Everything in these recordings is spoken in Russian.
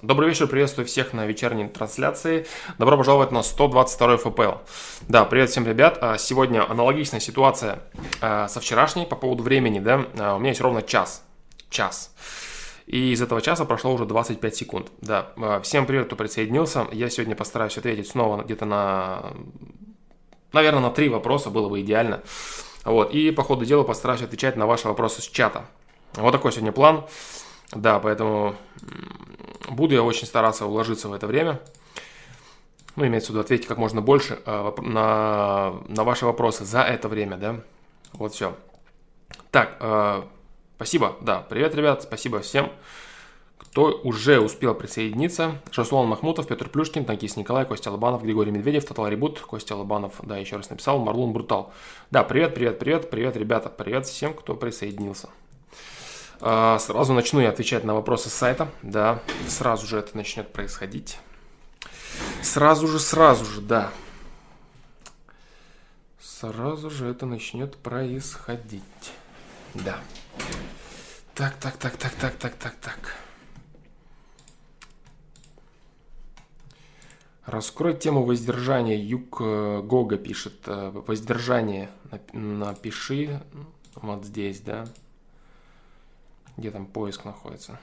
Добрый вечер, приветствую всех на вечерней трансляции. Добро пожаловать на 122 ФПЛ. Да, привет всем, ребят. А, сегодня аналогичная ситуация а, со вчерашней по поводу времени, да. А, у меня есть ровно час. Час. И из этого часа прошло уже 25 секунд. Да, всем привет, кто присоединился. Я сегодня постараюсь ответить снова где-то на, наверное, на три вопроса, было бы идеально. Вот, и по ходу дела постараюсь отвечать на ваши вопросы с чата. Вот такой сегодня план. Да, поэтому Буду я очень стараться уложиться в это время. Ну, имеется в виду ответить как можно больше э, на, на ваши вопросы за это время, да. Вот все. Так, э, спасибо, да, привет, ребят, спасибо всем, кто уже успел присоединиться. Шаслон Махмутов, Петр Плюшкин, Танкис Николай, Костя Лобанов, Григорий Медведев, Тотал Ребут, Костя Лобанов, да, еще раз написал, Марлун Брутал. Да, привет, привет, привет, привет, ребята, привет всем, кто присоединился. А, сразу начну я отвечать на вопросы сайта. Да, сразу же это начнет происходить. Сразу же, сразу же, да. Сразу же это начнет происходить. Да. Так, так, так, так, так, так, так, так. Раскрой тему воздержания. Юг э, Гога пишет. Э, воздержание напиши вот здесь, да. Где там поиск находится?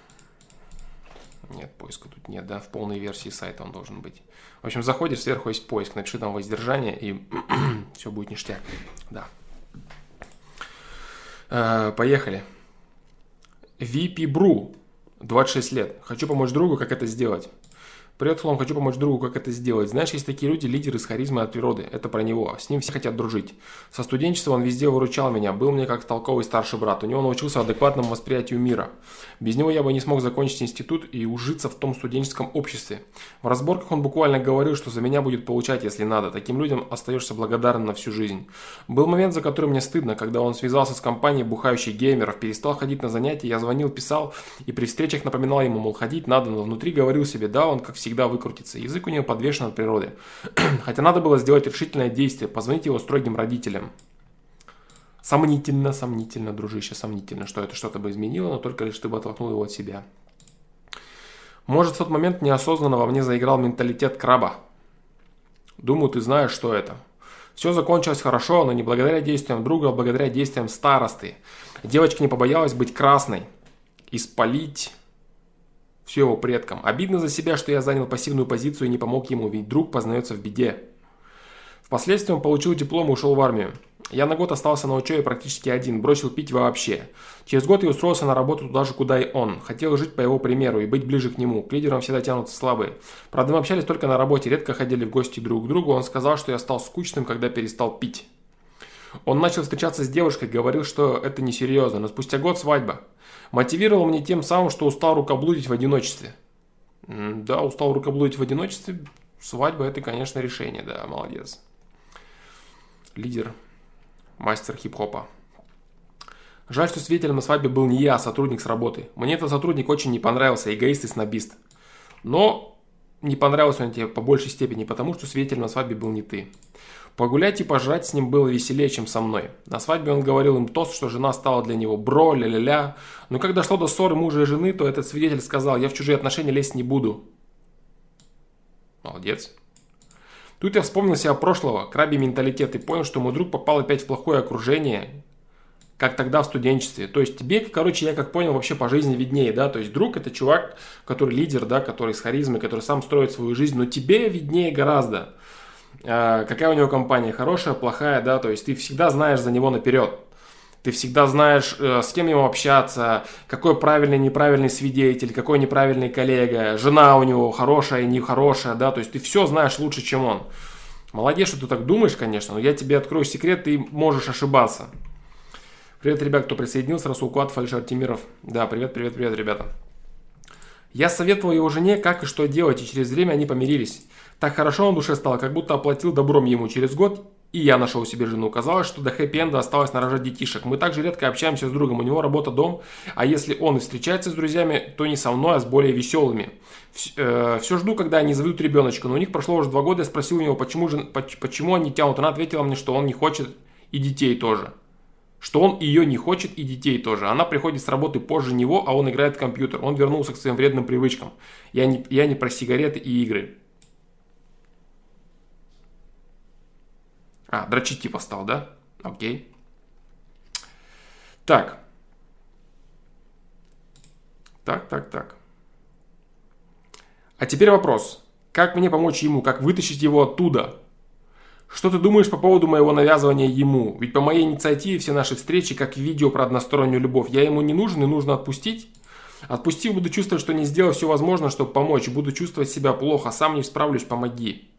Нет, поиска тут нет, да, в полной версии сайта он должен быть. В общем, заходишь, сверху есть поиск, напиши там воздержание, и все будет ништяк. Да. Э, поехали. VP Brew, 26 лет. Хочу помочь другу, как это сделать. Привет, Флом, хочу помочь другу, как это сделать. Знаешь, есть такие люди, лидеры с харизмой от природы. Это про него. С ним все хотят дружить. Со студенчества он везде выручал меня. Был мне как толковый старший брат. У него научился адекватному восприятию мира. Без него я бы не смог закончить институт и ужиться в том студенческом обществе. В разборках он буквально говорил, что за меня будет получать, если надо. Таким людям остаешься благодарен на всю жизнь. Был момент, за который мне стыдно, когда он связался с компанией бухающих геймеров, перестал ходить на занятия, я звонил, писал и при встречах напоминал ему, мол, ходить надо, но внутри говорил себе, да, он как всегда выкрутится. Язык у него подвешен от природы. Хотя надо было сделать решительное действие, позвонить его строгим родителям. Сомнительно, сомнительно, дружище, сомнительно, что это что-то бы изменило, но только лишь ты бы оттолкнул его от себя. Может, в тот момент неосознанно во мне заиграл менталитет краба. Думаю, ты знаешь, что это. Все закончилось хорошо, но не благодаря действиям друга, а благодаря действиям старосты. Девочка не побоялась быть красной, испалить все его предкам. Обидно за себя, что я занял пассивную позицию и не помог ему, ведь друг познается в беде. Впоследствии он получил диплом и ушел в армию. Я на год остался на учебе практически один, бросил пить вообще. Через год я устроился на работу туда же, куда и он. Хотел жить по его примеру и быть ближе к нему. К лидерам всегда тянутся слабые. Правда, мы общались только на работе, редко ходили в гости друг к другу. Он сказал, что я стал скучным, когда перестал пить. Он начал встречаться с девушкой, говорил, что это несерьезно, но спустя год свадьба. Мотивировал мне тем самым, что устал рукоблудить в одиночестве. Да, устал рукоблудить в одиночестве. Свадьба это, конечно, решение, да, молодец. Лидер, мастер хип-хопа. Жаль, что свидетелем на свадьбе был не я, а сотрудник с работы. Мне этот сотрудник очень не понравился, эгоист и снобист. Но не понравился он тебе по большей степени, потому что свидетелем на свадьбе был не ты. Погулять и пожрать с ним было веселее, чем со мной. На свадьбе он говорил им тост, что жена стала для него бро, ля-ля-ля. Но когда шло до ссоры мужа и жены, то этот свидетель сказал, я в чужие отношения лезть не буду. Молодец. Тут я вспомнил себя прошлого, краби менталитет, и понял, что мой друг попал опять в плохое окружение, как тогда в студенчестве. То есть тебе, короче, я как понял, вообще по жизни виднее, да, то есть друг это чувак, который лидер, да, который с харизмой, который сам строит свою жизнь, но тебе виднее гораздо. А, какая у него компания, хорошая, плохая, да, то есть ты всегда знаешь за него наперед. Ты всегда знаешь, э, с кем ему общаться, какой правильный, неправильный свидетель, какой неправильный коллега, жена у него хорошая, нехорошая, да, то есть ты все знаешь лучше, чем он. Молодец, что ты так думаешь, конечно, но я тебе открою секрет, ты можешь ошибаться. Привет, ребят, кто присоединился, Расул Куат, Фальшер Тимиров. Да, привет, привет, привет, ребята. Я советовал его жене, как и что делать, и через время они помирились. Так хорошо на душе стало, как будто оплатил добром ему через год, и я нашел себе жену. Казалось, что до хэппи-энда осталось нарожать детишек. Мы также редко общаемся с другом. У него работа, дом. А если он и встречается с друзьями, то не со мной, а с более веселыми. Все, э, все жду, когда они заведут ребеночка. Но у них прошло уже два года. Я спросил у него, почему, же, почему они тянут. Она ответила мне, что он не хочет и детей тоже. Что он ее не хочет и детей тоже. Она приходит с работы позже него, а он играет в компьютер. Он вернулся к своим вредным привычкам. Я не, я не про сигареты и игры. А, дрочить типа стал, да? Окей. Так. Так, так, так. А теперь вопрос. Как мне помочь ему? Как вытащить его оттуда? Что ты думаешь по поводу моего навязывания ему? Ведь по моей инициативе все наши встречи как видео про одностороннюю любовь. Я ему не нужен и нужно отпустить? Отпустив, буду чувствовать, что не сделал все возможное, чтобы помочь. Буду чувствовать себя плохо. Сам не справлюсь, помоги.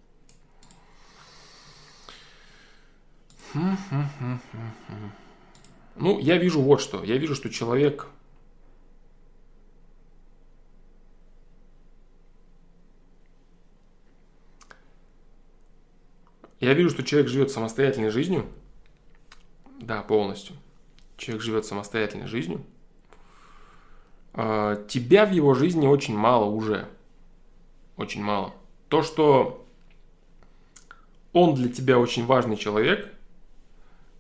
Ну, я вижу вот что. Я вижу, что человек Я вижу, что человек живет самостоятельной жизнью. Да, полностью. Человек живет самостоятельной жизнью. А, тебя в его жизни очень мало уже. Очень мало. То, что он для тебя очень важный человек,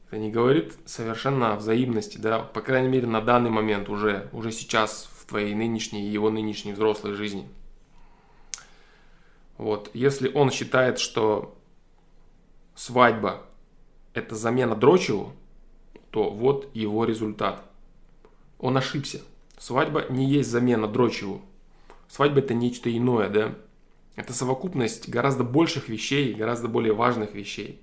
это не говорит совершенно о взаимности, да, по крайней мере на данный момент уже, уже сейчас в твоей нынешней и его нынешней взрослой жизни. Вот, если он считает, что свадьба – это замена Дрочеву, то вот его результат. Он ошибся. Свадьба не есть замена Дрочеву. Свадьба – это нечто иное, да? Это совокупность гораздо больших вещей, гораздо более важных вещей.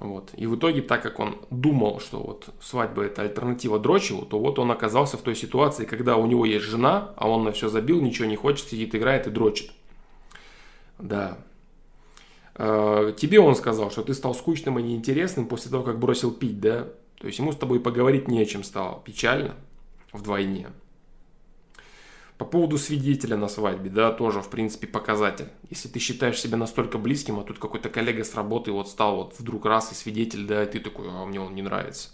Вот. И в итоге, так как он думал, что вот свадьба это альтернатива Дрочеву, то вот он оказался в той ситуации, когда у него есть жена, а он на все забил, ничего не хочет, сидит, играет и дрочит. Да, Э, тебе он сказал, что ты стал скучным и неинтересным после того, как бросил пить, да? То есть ему с тобой поговорить не о чем стало. Печально вдвойне. По поводу свидетеля на свадьбе, да, тоже, в принципе, показатель. Если ты считаешь себя настолько близким, а тут какой-то коллега с работы вот стал вот вдруг раз и свидетель, да, и ты такой, а мне он не нравится.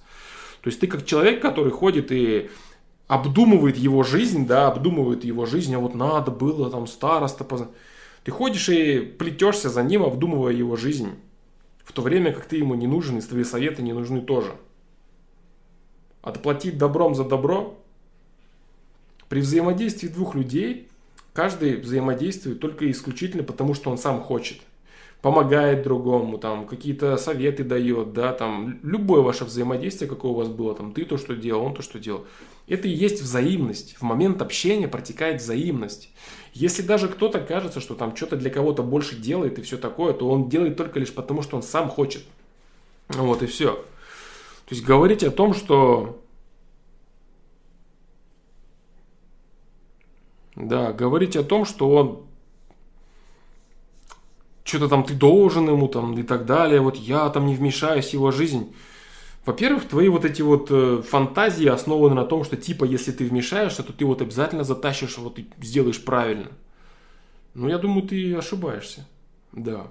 То есть ты как человек, который ходит и обдумывает его жизнь, да, обдумывает его жизнь, а вот надо было там староста познать. Ты ходишь и плетешься за ним, обдумывая его жизнь. В то время как ты ему не нужен, и твои советы не нужны тоже. Отплатить добром за добро? При взаимодействии двух людей каждый взаимодействует только исключительно потому, что он сам хочет. Помогает другому, там, какие-то советы дает, да, там, любое ваше взаимодействие, какое у вас было, там, ты то, что делал, он то, что делал. Это и есть взаимность. В момент общения протекает взаимность. Если даже кто-то кажется, что там что-то для кого-то больше делает и все такое, то он делает только лишь потому, что он сам хочет. Вот и все. То есть говорить о том, что... Да, говорить о том, что он что-то там ты должен ему там и так далее, вот я там не вмешаюсь в его жизнь. Во-первых, твои вот эти вот э, фантазии основаны на том, что типа, если ты вмешаешься, то ты вот обязательно затащишь, вот и сделаешь правильно. Ну, я думаю, ты ошибаешься. Да.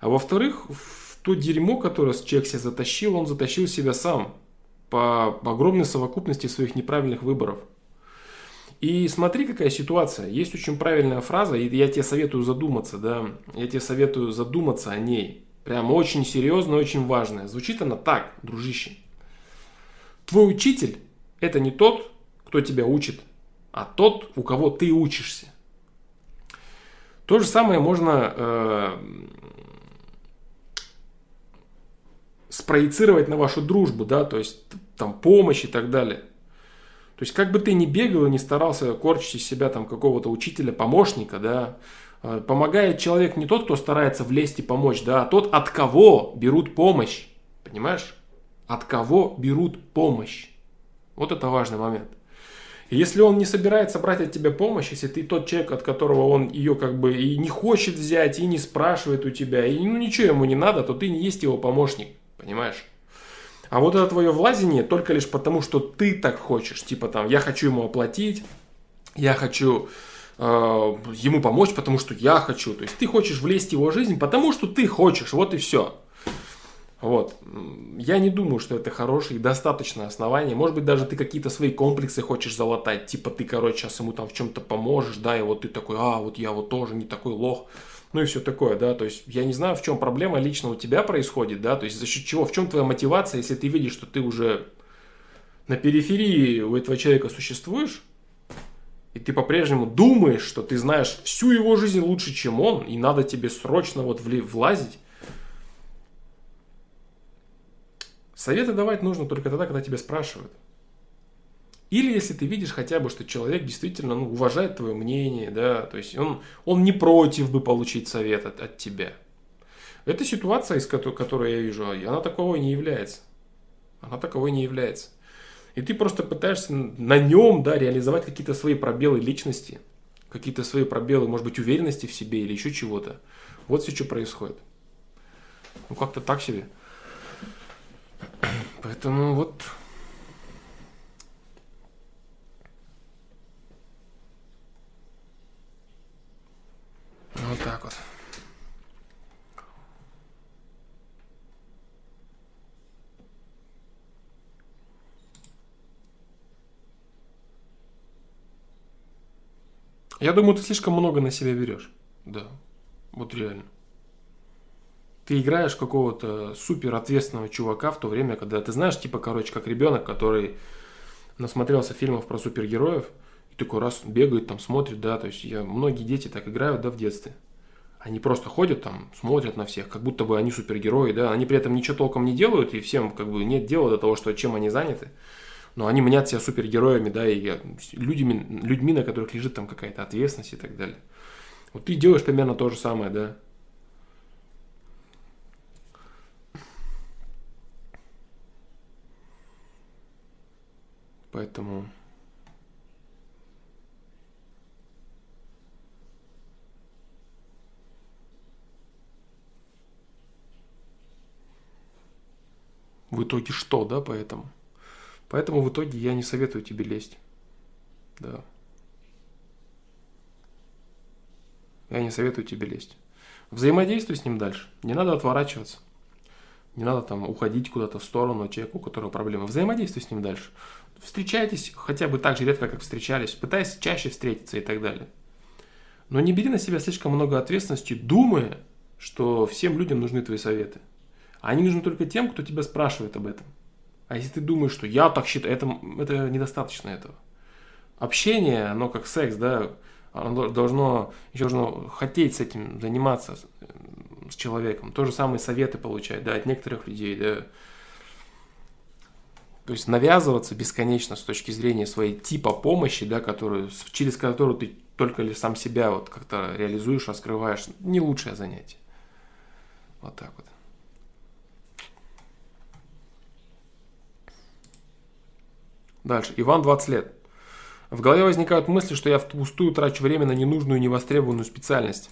А во-вторых, в то дерьмо, которое человек себе затащил, он затащил себя сам по огромной совокупности своих неправильных выборов. И смотри, какая ситуация. Есть очень правильная фраза, и я тебе советую задуматься, да. Я тебе советую задуматься о ней. Прям очень серьезно, очень важная. Звучит она так, дружище. Твой учитель – это не тот, кто тебя учит, а тот, у кого ты учишься. То же самое можно э, спроецировать на вашу дружбу, да, то есть там помощь и так далее. То есть как бы ты ни бегал и не старался корчить из себя там какого-то учителя, помощника, да, Э, помогает человек не тот, кто старается влезть и помочь, да, а тот, от кого берут помощь. Понимаешь? От кого берут помощь. Вот это важный момент. Если он не собирается брать от тебя помощь, если ты тот человек, от которого он ее как бы и не хочет взять, и не спрашивает у тебя, и ну ничего ему не надо, то ты не есть его помощник. Понимаешь? А вот это твое влазение только лишь потому, что ты так хочешь. Типа там, я хочу ему оплатить, я хочу Э, ему помочь, потому что я хочу. То есть ты хочешь влезть в его жизнь, потому что ты хочешь. Вот и все. Вот. Я не думаю, что это хорошее и достаточное основание. Может быть, даже ты какие-то свои комплексы хочешь залатать. Типа ты, короче, сейчас ему там в чем-то поможешь, да, и вот ты такой, а, вот я вот тоже не такой лох. Ну и все такое, да, то есть я не знаю, в чем проблема лично у тебя происходит, да, то есть за счет чего, в чем твоя мотивация, если ты видишь, что ты уже на периферии у этого человека существуешь, и ты по-прежнему думаешь, что ты знаешь всю его жизнь лучше, чем он, и надо тебе срочно вот влазить, Советы давать нужно только тогда, когда тебя спрашивают. Или если ты видишь хотя бы, что человек действительно ну, уважает твое мнение, да, то есть он, он не против бы получить совет от, от тебя. Эта ситуация, из которой, которую я вижу, она таковой не является. Она таковой не является. И ты просто пытаешься на нем да, реализовать какие-то свои пробелы личности, какие-то свои пробелы, может быть, уверенности в себе или еще чего-то. Вот все, что происходит. Ну, как-то так себе. Поэтому вот... Вот так вот. Я думаю, ты слишком много на себя берешь. Да. Вот реально ты играешь какого-то супер ответственного чувака в то время, когда ты знаешь, типа, короче, как ребенок, который насмотрелся фильмов про супергероев, и такой раз бегает там, смотрит, да, то есть я, многие дети так играют, да, в детстве. Они просто ходят там, смотрят на всех, как будто бы они супергерои, да, они при этом ничего толком не делают, и всем как бы нет дела до того, что чем они заняты. Но они мнят себя супергероями, да, и людьми, людьми, на которых лежит там какая-то ответственность и так далее. Вот ты делаешь примерно то же самое, да. Поэтому... В итоге что, да, поэтому? Поэтому в итоге я не советую тебе лезть. Да. Я не советую тебе лезть. Взаимодействуй с ним дальше. Не надо отворачиваться. Не надо там уходить куда-то в сторону человека, у которого проблемы. Взаимодействуй с ним дальше. Встречайтесь хотя бы так же редко, как встречались, пытайся чаще встретиться и так далее. Но не бери на себя слишком много ответственности, думая, что всем людям нужны твои советы. Они нужны только тем, кто тебя спрашивает об этом. А если ты думаешь, что я так считаю, это, это недостаточно этого. Общение, оно как секс, да, оно должно, еще должно хотеть с этим заниматься, с человеком. То же самое советы получать, да, от некоторых людей, да, то есть навязываться бесконечно с точки зрения своей типа помощи, да, которую, через которую ты только лишь сам себя вот как-то реализуешь, раскрываешь, не лучшее занятие. Вот так вот. Дальше. Иван 20 лет. В голове возникают мысли, что я впустую трачу время на ненужную, невостребованную специальность.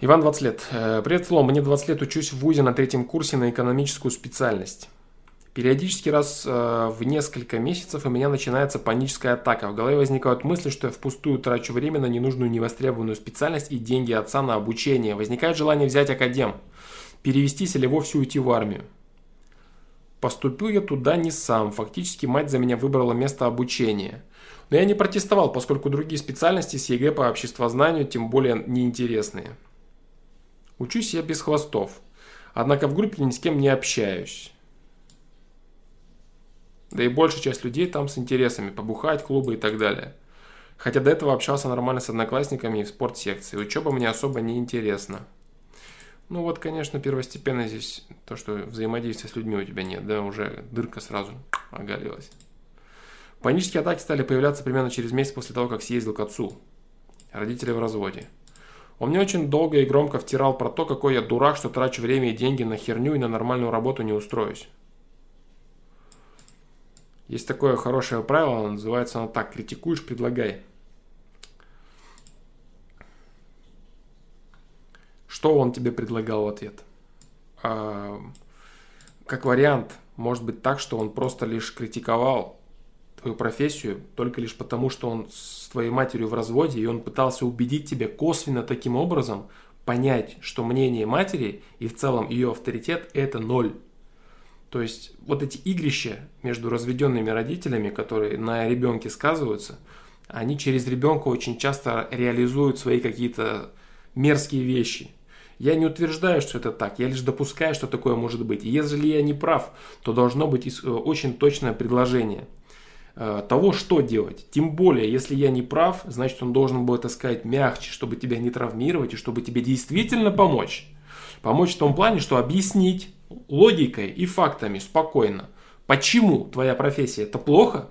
Иван 20 лет. Э, Привет, Фло. Мне 20 лет, учусь в ВУЗе на третьем курсе на экономическую специальность. Периодически раз э, в несколько месяцев у меня начинается паническая атака. В голове возникают мысли, что я впустую трачу время на ненужную невостребованную специальность и деньги отца на обучение. Возникает желание взять академ, перевестись или вовсе уйти в армию. Поступил я туда не сам. Фактически мать за меня выбрала место обучения. Но я не протестовал, поскольку другие специальности с ЕГЭ по обществознанию тем более неинтересные. Учусь я без хвостов. Однако в группе ни с кем не общаюсь. Да и большая часть людей там с интересами, побухать, клубы и так далее. Хотя до этого общался нормально с одноклассниками и в спортсекции. Учеба мне особо не интересна. Ну вот, конечно, первостепенно здесь то, что взаимодействия с людьми у тебя нет, да, уже дырка сразу оголилась. Панические атаки стали появляться примерно через месяц после того, как съездил к отцу. Родители в разводе. Он мне очень долго и громко втирал про то, какой я дурак, что трачу время и деньги на херню и на нормальную работу не устроюсь. Есть такое хорошее правило, называется оно так, критикуешь, предлагай. Что он тебе предлагал в ответ? А, как вариант, может быть так, что он просто лишь критиковал твою профессию только лишь потому, что он с твоей матерью в разводе, и он пытался убедить тебя косвенно таким образом понять, что мнение матери и в целом ее авторитет – это ноль. То есть вот эти игрища между разведенными родителями, которые на ребенке сказываются, они через ребенка очень часто реализуют свои какие-то мерзкие вещи. Я не утверждаю, что это так, я лишь допускаю, что такое может быть. И если я не прав, то должно быть э, очень точное предложение э, того, что делать. Тем более, если я не прав, значит он должен был это сказать мягче, чтобы тебя не травмировать и чтобы тебе действительно помочь. Помочь в том плане, что объяснить логикой и фактами спокойно, почему твоя профессия это плохо,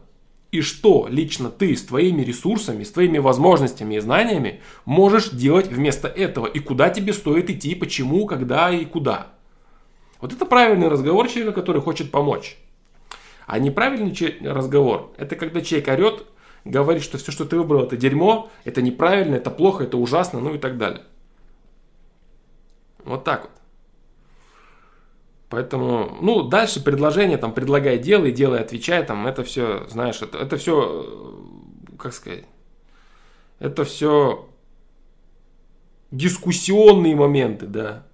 и что лично ты с твоими ресурсами, с твоими возможностями и знаниями можешь делать вместо этого, и куда тебе стоит идти, почему, когда и куда. Вот это правильный разговор человека, который хочет помочь. А неправильный разговор – это когда человек орет, говорит, что все, что ты выбрал, это дерьмо, это неправильно, это плохо, это ужасно, ну и так далее. Вот так вот. Поэтому, ну, дальше предложение, там, предлагай, делай, делай, отвечай, там, это все, знаешь, это, это все, э, как сказать, это все дискуссионные моменты, да.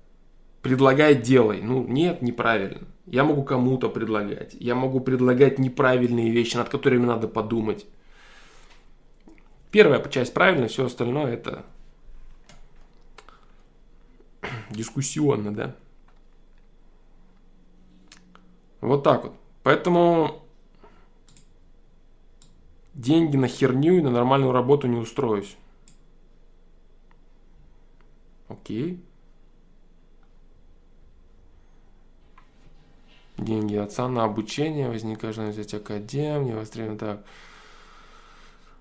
Предлагай, делай. Ну, нет, неправильно. Я могу кому-то предлагать. Я могу предлагать неправильные вещи, над которыми надо подумать. Первая часть правильно, все остальное это дискуссионно, да. Вот так вот. Поэтому деньги на херню и на нормальную работу не устроюсь. Окей. Деньги отца на обучение, возникает взять академию, востребован так.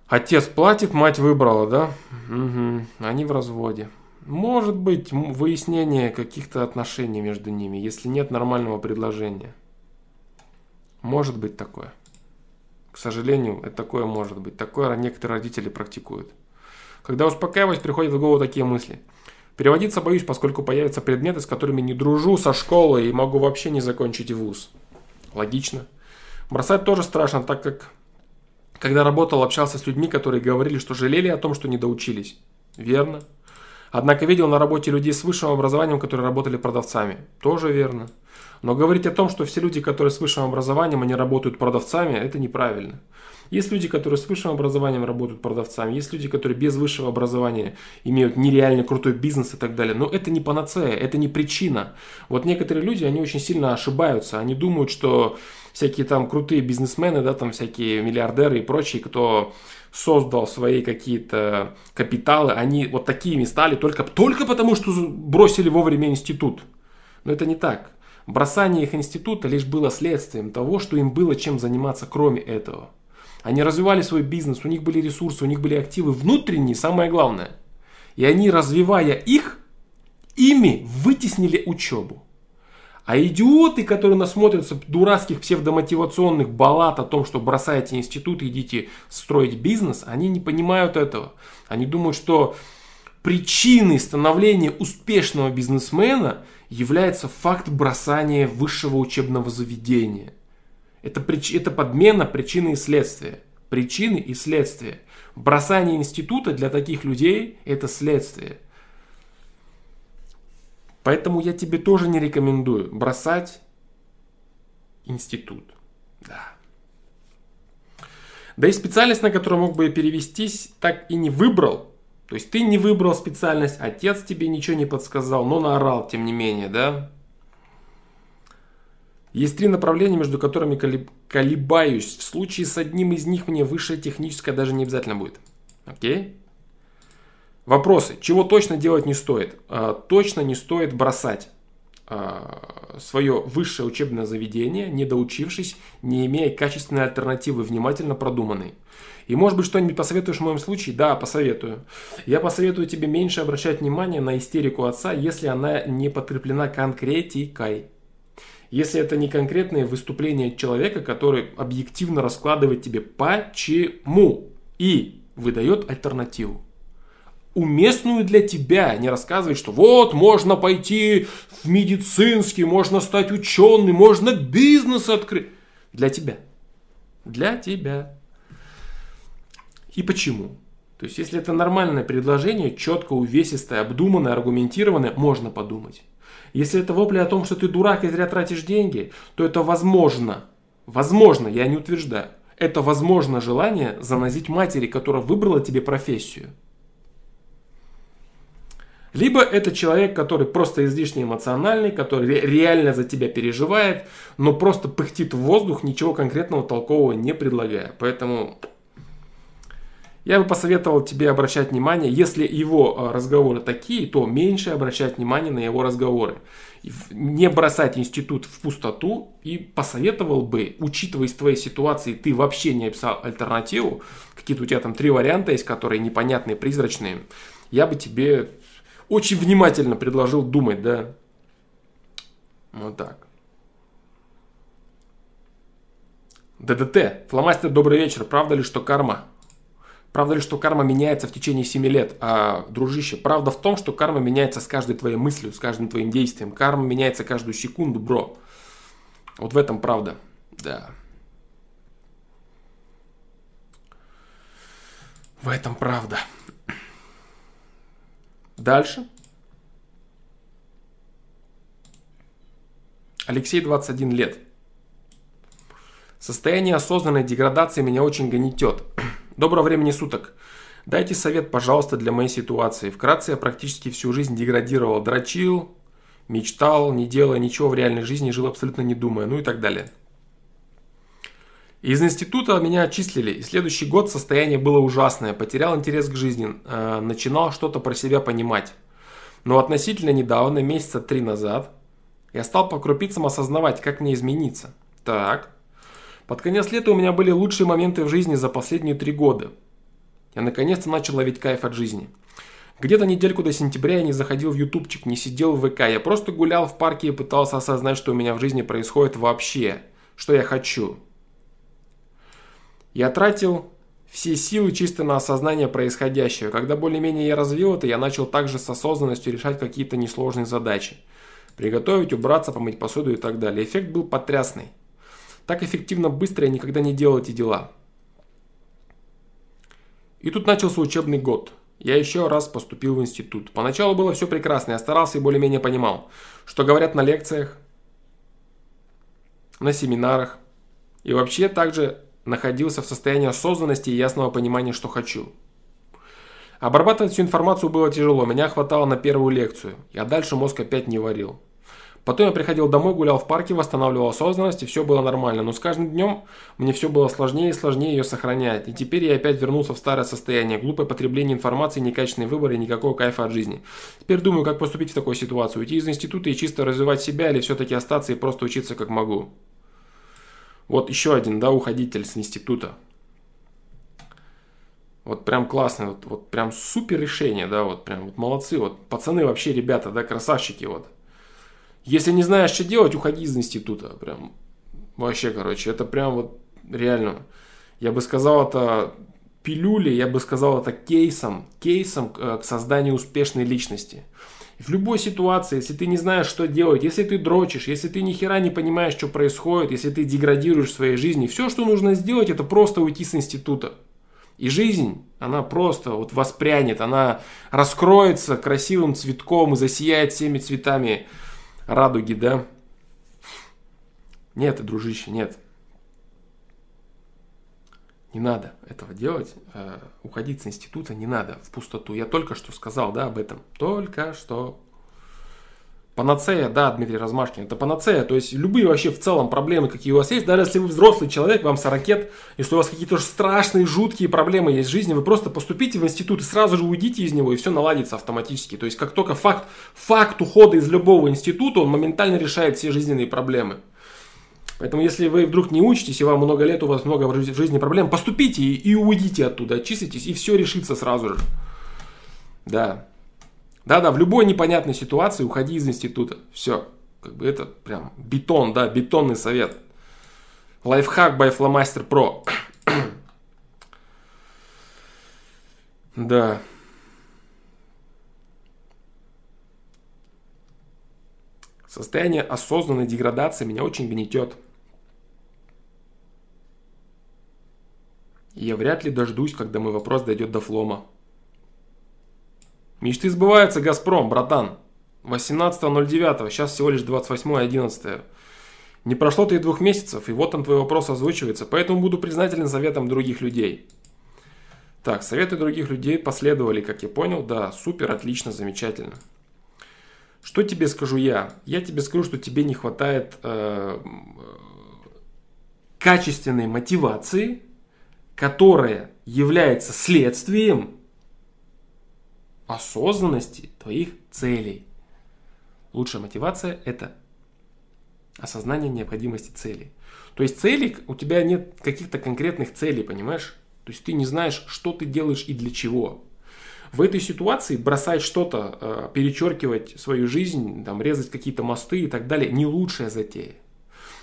Отец платит, мать выбрала, да? Угу. Они в разводе. Может быть выяснение каких-то отношений между ними, если нет нормального предложения. Может быть такое. К сожалению, это такое может быть. Такое некоторые родители практикуют. Когда успокаиваюсь, приходят в голову такие мысли. Переводиться боюсь, поскольку появятся предметы, с которыми не дружу со школы и могу вообще не закончить вуз. Логично. Бросать тоже страшно, так как когда работал, общался с людьми, которые говорили, что жалели о том, что не доучились. Верно. Однако видел на работе людей с высшим образованием, которые работали продавцами. Тоже верно. Но говорить о том, что все люди, которые с высшим образованием, они работают продавцами, это неправильно. Есть люди, которые с высшим образованием работают продавцами, есть люди, которые без высшего образования имеют нереально крутой бизнес и так далее. Но это не панацея, это не причина. Вот некоторые люди, они очень сильно ошибаются. Они думают, что всякие там крутые бизнесмены, да, там всякие миллиардеры и прочие, кто создал свои какие-то капиталы, они вот такими стали только, только потому, что бросили вовремя институт. Но это не так. Бросание их института лишь было следствием того, что им было чем заниматься кроме этого. Они развивали свой бизнес, у них были ресурсы, у них были активы внутренние, самое главное. И они, развивая их, ими вытеснили учебу. А идиоты, которые насмотрятся дурацких псевдомотивационных баллад о том, что бросаете институт и идите строить бизнес, они не понимают этого. Они думают, что причиной становления успешного бизнесмена является факт бросания высшего учебного заведения. Это, прич... это подмена причины и следствия. Причины и следствия. Бросание института для таких людей – это следствие. Поэтому я тебе тоже не рекомендую бросать институт. Да. Да и специальность, на которую мог бы перевестись, так и не выбрал, то есть ты не выбрал специальность, отец тебе ничего не подсказал, но наорал, тем не менее, да? Есть три направления, между которыми колебаюсь. В случае с одним из них мне высшее техническое даже не обязательно будет. Окей? Вопросы. Чего точно делать не стоит? А, точно не стоит бросать а, свое высшее учебное заведение, не доучившись, не имея качественной альтернативы, внимательно продуманной. И может быть что-нибудь посоветуешь в моем случае? Да, посоветую. Я посоветую тебе меньше обращать внимание на истерику отца, если она не подкреплена конкретикой. Если это не конкретное выступление человека, который объективно раскладывает тебе почему и выдает альтернативу уместную для тебя, не рассказывает, что вот можно пойти в медицинский, можно стать ученым, можно бизнес открыть. Для тебя. Для тебя. и почему. То есть, если это нормальное предложение, четко, увесистое, обдуманное, аргументированное, можно подумать. Если это вопли о том, что ты дурак и зря тратишь деньги, то это возможно. Возможно, я не утверждаю. Это возможно желание занозить матери, которая выбрала тебе профессию. Либо это человек, который просто излишне эмоциональный, который реально за тебя переживает, но просто пыхтит в воздух, ничего конкретного толкового не предлагая. Поэтому я бы посоветовал тебе обращать внимание, если его а, разговоры такие, то меньше обращать внимание на его разговоры. Не бросать институт в пустоту и посоветовал бы, учитывая из твоей ситуации, ты вообще не описал альтернативу, какие-то у тебя там три варианта есть, которые непонятные, призрачные, я бы тебе очень внимательно предложил думать, да. Вот так. ДДТ. Фломастер, добрый вечер. Правда ли, что карма Правда ли, что карма меняется в течение 7 лет? А, дружище, правда в том, что карма меняется с каждой твоей мыслью, с каждым твоим действием. Карма меняется каждую секунду, бро. Вот в этом правда. Да. В этом правда. Дальше. Алексей, 21 лет. Состояние осознанной деградации меня очень гонетет. Доброго времени суток. Дайте совет, пожалуйста, для моей ситуации. Вкратце, я практически всю жизнь деградировал, дрочил, мечтал, не делая ничего в реальной жизни, жил абсолютно не думая, ну и так далее. Из института меня отчислили, и следующий год состояние было ужасное, потерял интерес к жизни, э, начинал что-то про себя понимать. Но относительно недавно, месяца три назад, я стал по крупицам осознавать, как мне измениться. Так, под конец лета у меня были лучшие моменты в жизни за последние три года. Я наконец-то начал ловить кайф от жизни. Где-то недельку до сентября я не заходил в ютубчик, не сидел в ВК. Я просто гулял в парке и пытался осознать, что у меня в жизни происходит вообще. Что я хочу. Я тратил все силы чисто на осознание происходящего. Когда более-менее я развил это, я начал также с осознанностью решать какие-то несложные задачи. Приготовить, убраться, помыть посуду и так далее. Эффект был потрясный. Так эффективно быстро я никогда не делал эти дела. И тут начался учебный год. Я еще раз поступил в институт. Поначалу было все прекрасно, я старался и более-менее понимал, что говорят на лекциях, на семинарах. И вообще также находился в состоянии осознанности и ясного понимания, что хочу. Обрабатывать всю информацию было тяжело, меня хватало на первую лекцию, а дальше мозг опять не варил. Потом я приходил домой, гулял в парке, восстанавливал осознанность, и все было нормально. Но с каждым днем мне все было сложнее и сложнее ее сохранять. И теперь я опять вернулся в старое состояние. Глупое потребление информации, некачественный выбор и никакого кайфа от жизни. Теперь думаю, как поступить в такой ситуации. Уйти из института и чисто развивать себя или все-таки остаться и просто учиться как могу. Вот еще один, да, уходитель с института. Вот прям классно, вот, вот прям супер решение, да, вот прям вот молодцы, вот пацаны вообще, ребята, да, красавчики, вот. Если не знаешь, что делать, уходи из института. Прям вообще, короче, это прям вот реально. Я бы сказал, это пилюли, я бы сказал, это кейсом, кейсом к созданию успешной личности. В любой ситуации, если ты не знаешь, что делать, если ты дрочишь, если ты ни хера не понимаешь, что происходит, если ты деградируешь в своей жизни, все, что нужно сделать, это просто уйти с института. И жизнь, она просто вот воспрянет, она раскроется красивым цветком и засияет всеми цветами радуги, да? Нет, дружище, нет. Не надо этого делать. Э, уходить с института не надо в пустоту. Я только что сказал, да, об этом. Только что Панацея, да, Дмитрий Размашкин, это панацея, то есть любые вообще в целом проблемы, какие у вас есть, даже если вы взрослый человек, вам 40 лет, если у вас какие-то страшные, жуткие проблемы есть в жизни, вы просто поступите в институт и сразу же уйдите из него, и все наладится автоматически. То есть как только факт, факт ухода из любого института, он моментально решает все жизненные проблемы. Поэтому если вы вдруг не учитесь, и вам много лет, у вас много в жизни проблем, поступите и, уйдите оттуда, очиститесь, и все решится сразу же. Да. Да-да, в любой непонятной ситуации уходи из института. Все. Как бы это прям бетон, да, бетонный совет. Лайфхак by Flamaster Pro. да. Состояние осознанной деградации меня очень гнетет. Я вряд ли дождусь, когда мой вопрос дойдет до флома. Мечты сбываются, Газпром, братан. 18.09, сейчас всего лишь 28.11. Не прошло-то и двух месяцев, и вот там твой вопрос озвучивается, поэтому буду признателен советам других людей. Так, советы других людей последовали, как я понял, да, супер, отлично, замечательно. Что тебе скажу я? Я тебе скажу, что тебе не хватает э, качественной мотивации, которая является следствием осознанности твоих целей. Лучшая мотивация – это осознание необходимости целей. То есть цели, у тебя нет каких-то конкретных целей, понимаешь? То есть ты не знаешь, что ты делаешь и для чего. В этой ситуации бросать что-то, э, перечеркивать свою жизнь, там, резать какие-то мосты и так далее, не лучшая затея.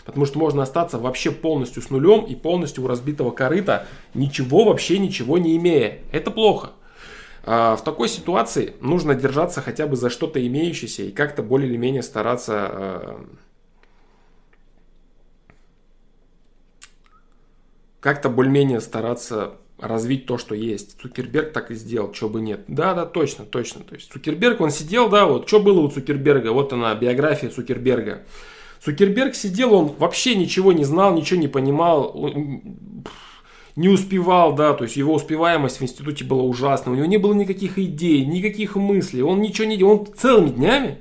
Потому что можно остаться вообще полностью с нулем и полностью у разбитого корыта, ничего вообще ничего не имея. Это плохо. А в такой ситуации нужно держаться хотя бы за что-то имеющееся и как-то более или менее стараться э, как-то более-менее стараться развить то, что есть. Цукерберг так и сделал, чего бы нет. Да, да, точно, точно. То есть Цукерберг, он сидел, да, вот, что было у Цукерберга, вот она, биография Цукерберга. Цукерберг сидел, он вообще ничего не знал, ничего не понимал, не успевал, да, то есть его успеваемость в институте была ужасна, у него не было никаких идей, никаких мыслей, он ничего не делал, он целыми днями,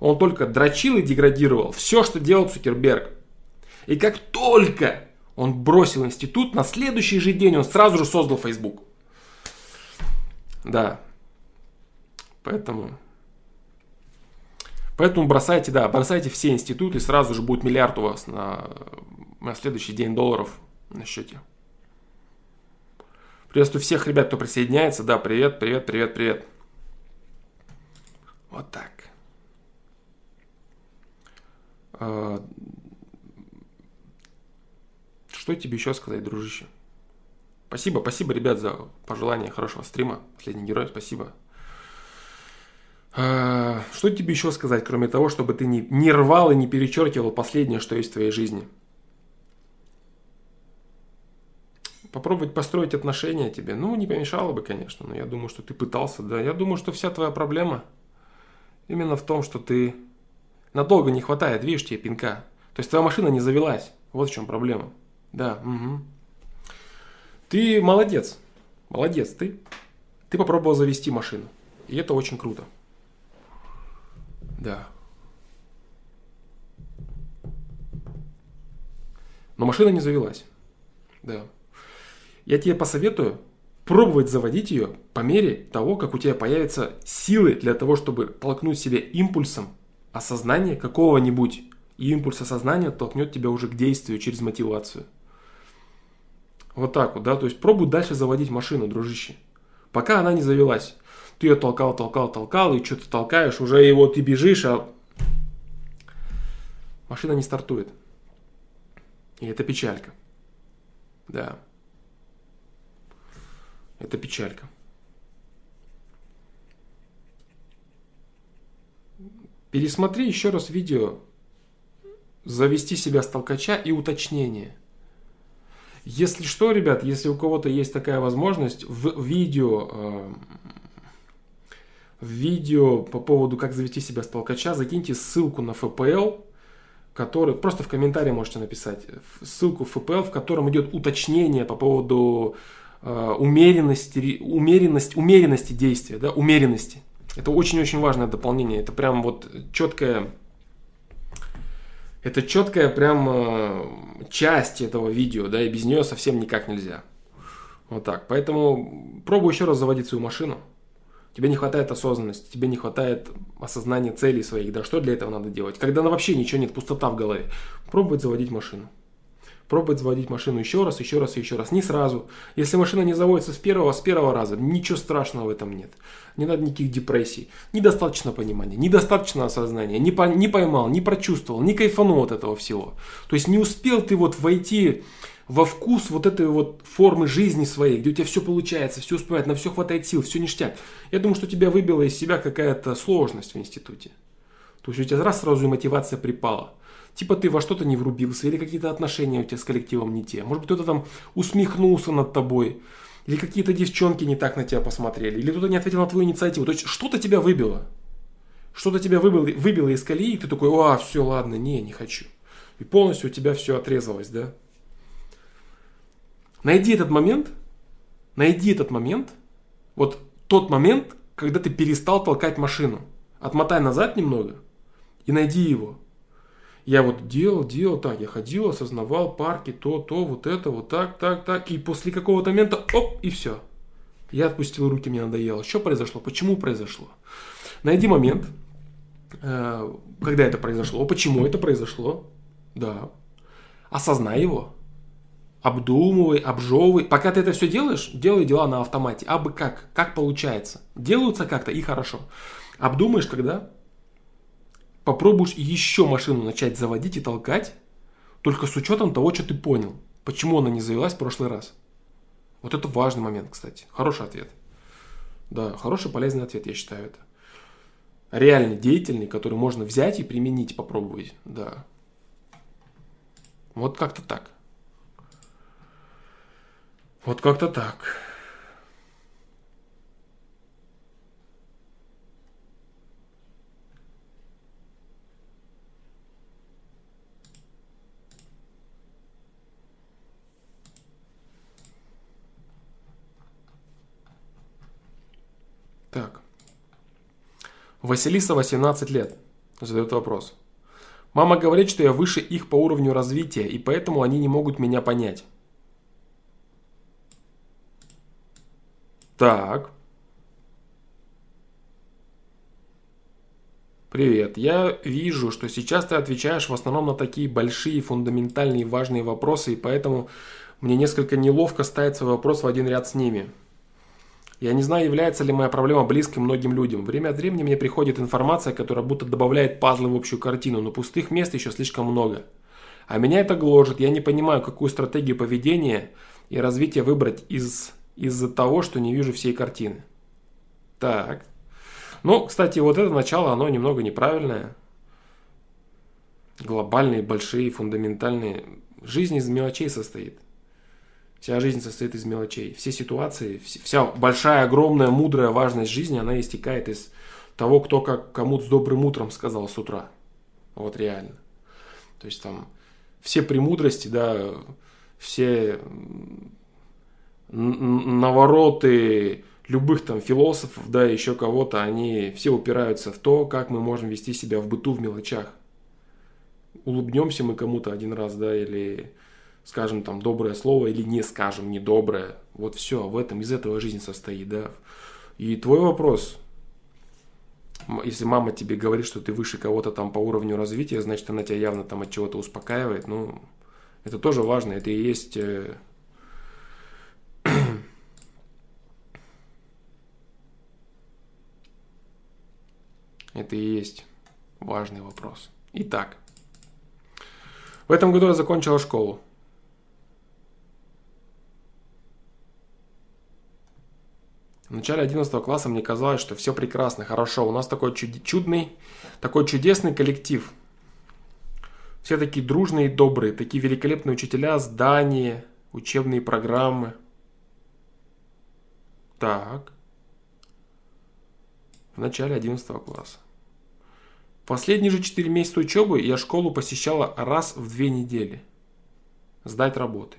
он только дрочил и деградировал, все, что делал Цукерберг. И как только он бросил институт, на следующий же день он сразу же создал Facebook. Да. Поэтому... Поэтому бросайте, да, бросайте все институты, сразу же будет миллиард у вас на, на следующий день долларов на счете. Приветствую всех ребят, кто присоединяется. Да, привет, привет, привет, привет. Вот так. А, что тебе еще сказать, дружище? Спасибо, спасибо, ребят, за пожелание хорошего стрима. Последний герой, спасибо. А, что тебе еще сказать, кроме того, чтобы ты не, не рвал и не перечеркивал последнее, что есть в твоей жизни? Попробовать построить отношения тебе, ну, не помешало бы, конечно, но я думаю, что ты пытался, да. Я думаю, что вся твоя проблема именно в том, что ты надолго не хватает, видишь, тебе пинка. То есть твоя машина не завелась. Вот в чем проблема. Да, угу. Ты молодец. Молодец, ты. Ты попробовал завести машину. И это очень круто. Да. Но машина не завелась. Да. Я тебе посоветую пробовать заводить ее по мере того, как у тебя появятся силы для того, чтобы толкнуть себя импульсом осознания какого-нибудь. И импульс осознания толкнет тебя уже к действию через мотивацию. Вот так вот, да, то есть пробуй дальше заводить машину, дружище. Пока она не завелась. Ты ее толкал, толкал, толкал, и что-то толкаешь, уже и вот ты бежишь, а машина не стартует. И это печалька. Да. Это печалька. Пересмотри еще раз видео «Завести себя с толкача» и уточнение – если что, ребят, если у кого-то есть такая возможность, в видео, э, видео по поводу, как завести себя с толкача, закиньте ссылку на FPL, который, просто в комментарии можете написать, ссылку в FPL, в котором идет уточнение по поводу э, умеренности, умеренность, умеренности действия, да, умеренности. Это очень-очень важное дополнение. Это прям вот четкое это четкая прям э, часть этого видео, да, и без нее совсем никак нельзя. Вот так. Поэтому пробуй еще раз заводить свою машину. Тебе не хватает осознанности, тебе не хватает осознания целей своих, да, что для этого надо делать? Когда на вообще ничего нет, пустота в голове. Пробовать заводить машину пробовать заводить машину еще раз, еще раз еще раз. Не сразу. Если машина не заводится с первого, с первого раза, ничего страшного в этом нет. Не надо никаких депрессий. Недостаточно понимания, недостаточно осознания. Не, по, не поймал, не прочувствовал, не кайфанул от этого всего. То есть не успел ты вот войти во вкус вот этой вот формы жизни своей, где у тебя все получается, все успевает, на все хватает сил, все ништяк. Я думаю, что тебя выбила из себя какая-то сложность в институте. То есть у тебя раз сразу и мотивация припала. Типа ты во что-то не врубился, или какие-то отношения у тебя с коллективом не те. Может быть, кто-то там усмехнулся над тобой, или какие-то девчонки не так на тебя посмотрели, или кто-то не ответил на твою инициативу. То есть что-то тебя выбило. Что-то тебя выбило, выбило из колеи, и ты такой, а, все, ладно, не, не хочу. И полностью у тебя все отрезалось, да? Найди этот момент, найди этот момент, вот тот момент, когда ты перестал толкать машину. Отмотай назад немного и найди его. Я вот делал, делал так, я ходил, осознавал парки, то, то, вот это, вот так, так, так. И после какого-то момента, оп, и все. Я отпустил руки, мне надоело. Что произошло? Почему произошло? Найди момент, э, когда это произошло, почему это произошло. Да. Осознай его. Обдумывай, обжевывай. Пока ты это все делаешь, делай дела на автомате. А бы как? Как получается? Делаются как-то и хорошо. Обдумаешь, когда попробуешь еще машину начать заводить и толкать, только с учетом того, что ты понял. Почему она не завелась в прошлый раз. Вот это важный момент, кстати. Хороший ответ. Да, хороший, полезный ответ, я считаю это. Реальный, деятельный, который можно взять и применить, попробовать. Да. Вот как-то так. Вот как-то так. Так. Василиса 18 лет. Задает вопрос. Мама говорит, что я выше их по уровню развития, и поэтому они не могут меня понять. Так. Привет. Я вижу, что сейчас ты отвечаешь в основном на такие большие, фундаментальные, важные вопросы, и поэтому мне несколько неловко ставить свой вопрос в один ряд с ними. Я не знаю, является ли моя проблема близкой многим людям. Время от времени мне приходит информация, которая будто добавляет пазлы в общую картину, но пустых мест еще слишком много. А меня это гложет, я не понимаю, какую стратегию поведения и развития выбрать из, из-за того, что не вижу всей картины. Так. Ну, кстати, вот это начало, оно немного неправильное. Глобальные, большие, фундаментальные. Жизнь из мелочей состоит. Вся жизнь состоит из мелочей. Все ситуации, вся большая, огромная, мудрая важность жизни, она истекает из того, кто как кому-то с добрым утром сказал с утра. Вот реально. То есть там все премудрости, да, все навороты любых там философов, да, еще кого-то, они все упираются в то, как мы можем вести себя в быту в мелочах. Улыбнемся мы кому-то один раз, да, или скажем там доброе слово или не скажем недоброе. Вот все, в этом, из этого жизнь состоит, да. И твой вопрос, если мама тебе говорит, что ты выше кого-то там по уровню развития, значит, она тебя явно там от чего-то успокаивает. Ну, это тоже важно, это и есть... Это и есть важный вопрос. Итак, в этом году я закончила школу. В начале 11 класса мне казалось, что все прекрасно, хорошо. У нас такой чуд- чудный, такой чудесный коллектив. Все такие дружные и добрые, такие великолепные учителя, здания, учебные программы. Так. В начале 11 класса. Последние же 4 месяца учебы я школу посещала раз в 2 недели. Сдать работы.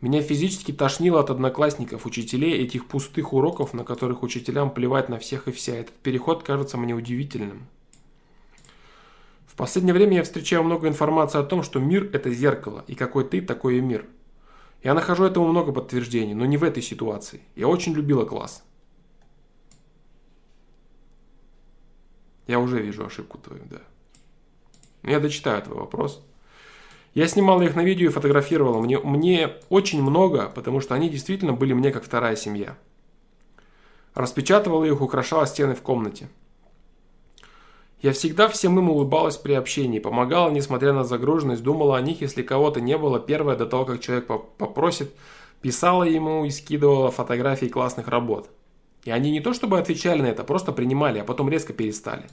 Меня физически тошнило от одноклассников, учителей, этих пустых уроков, на которых учителям плевать на всех и вся. Этот переход кажется мне удивительным. В последнее время я встречаю много информации о том, что мир – это зеркало, и какой ты, такой и мир. Я нахожу этому много подтверждений, но не в этой ситуации. Я очень любила класс. Я уже вижу ошибку твою, да. Я дочитаю твой вопрос. Я снимал их на видео и фотографировал. Мне, мне очень много, потому что они действительно были мне как вторая семья. Распечатывал их, украшала стены в комнате. Я всегда всем им улыбалась при общении, помогала, несмотря на загруженность, думала о них, если кого-то не было, первое до того, как человек попросит, писала ему и скидывала фотографии классных работ. И они не то чтобы отвечали на это, просто принимали, а потом резко перестали.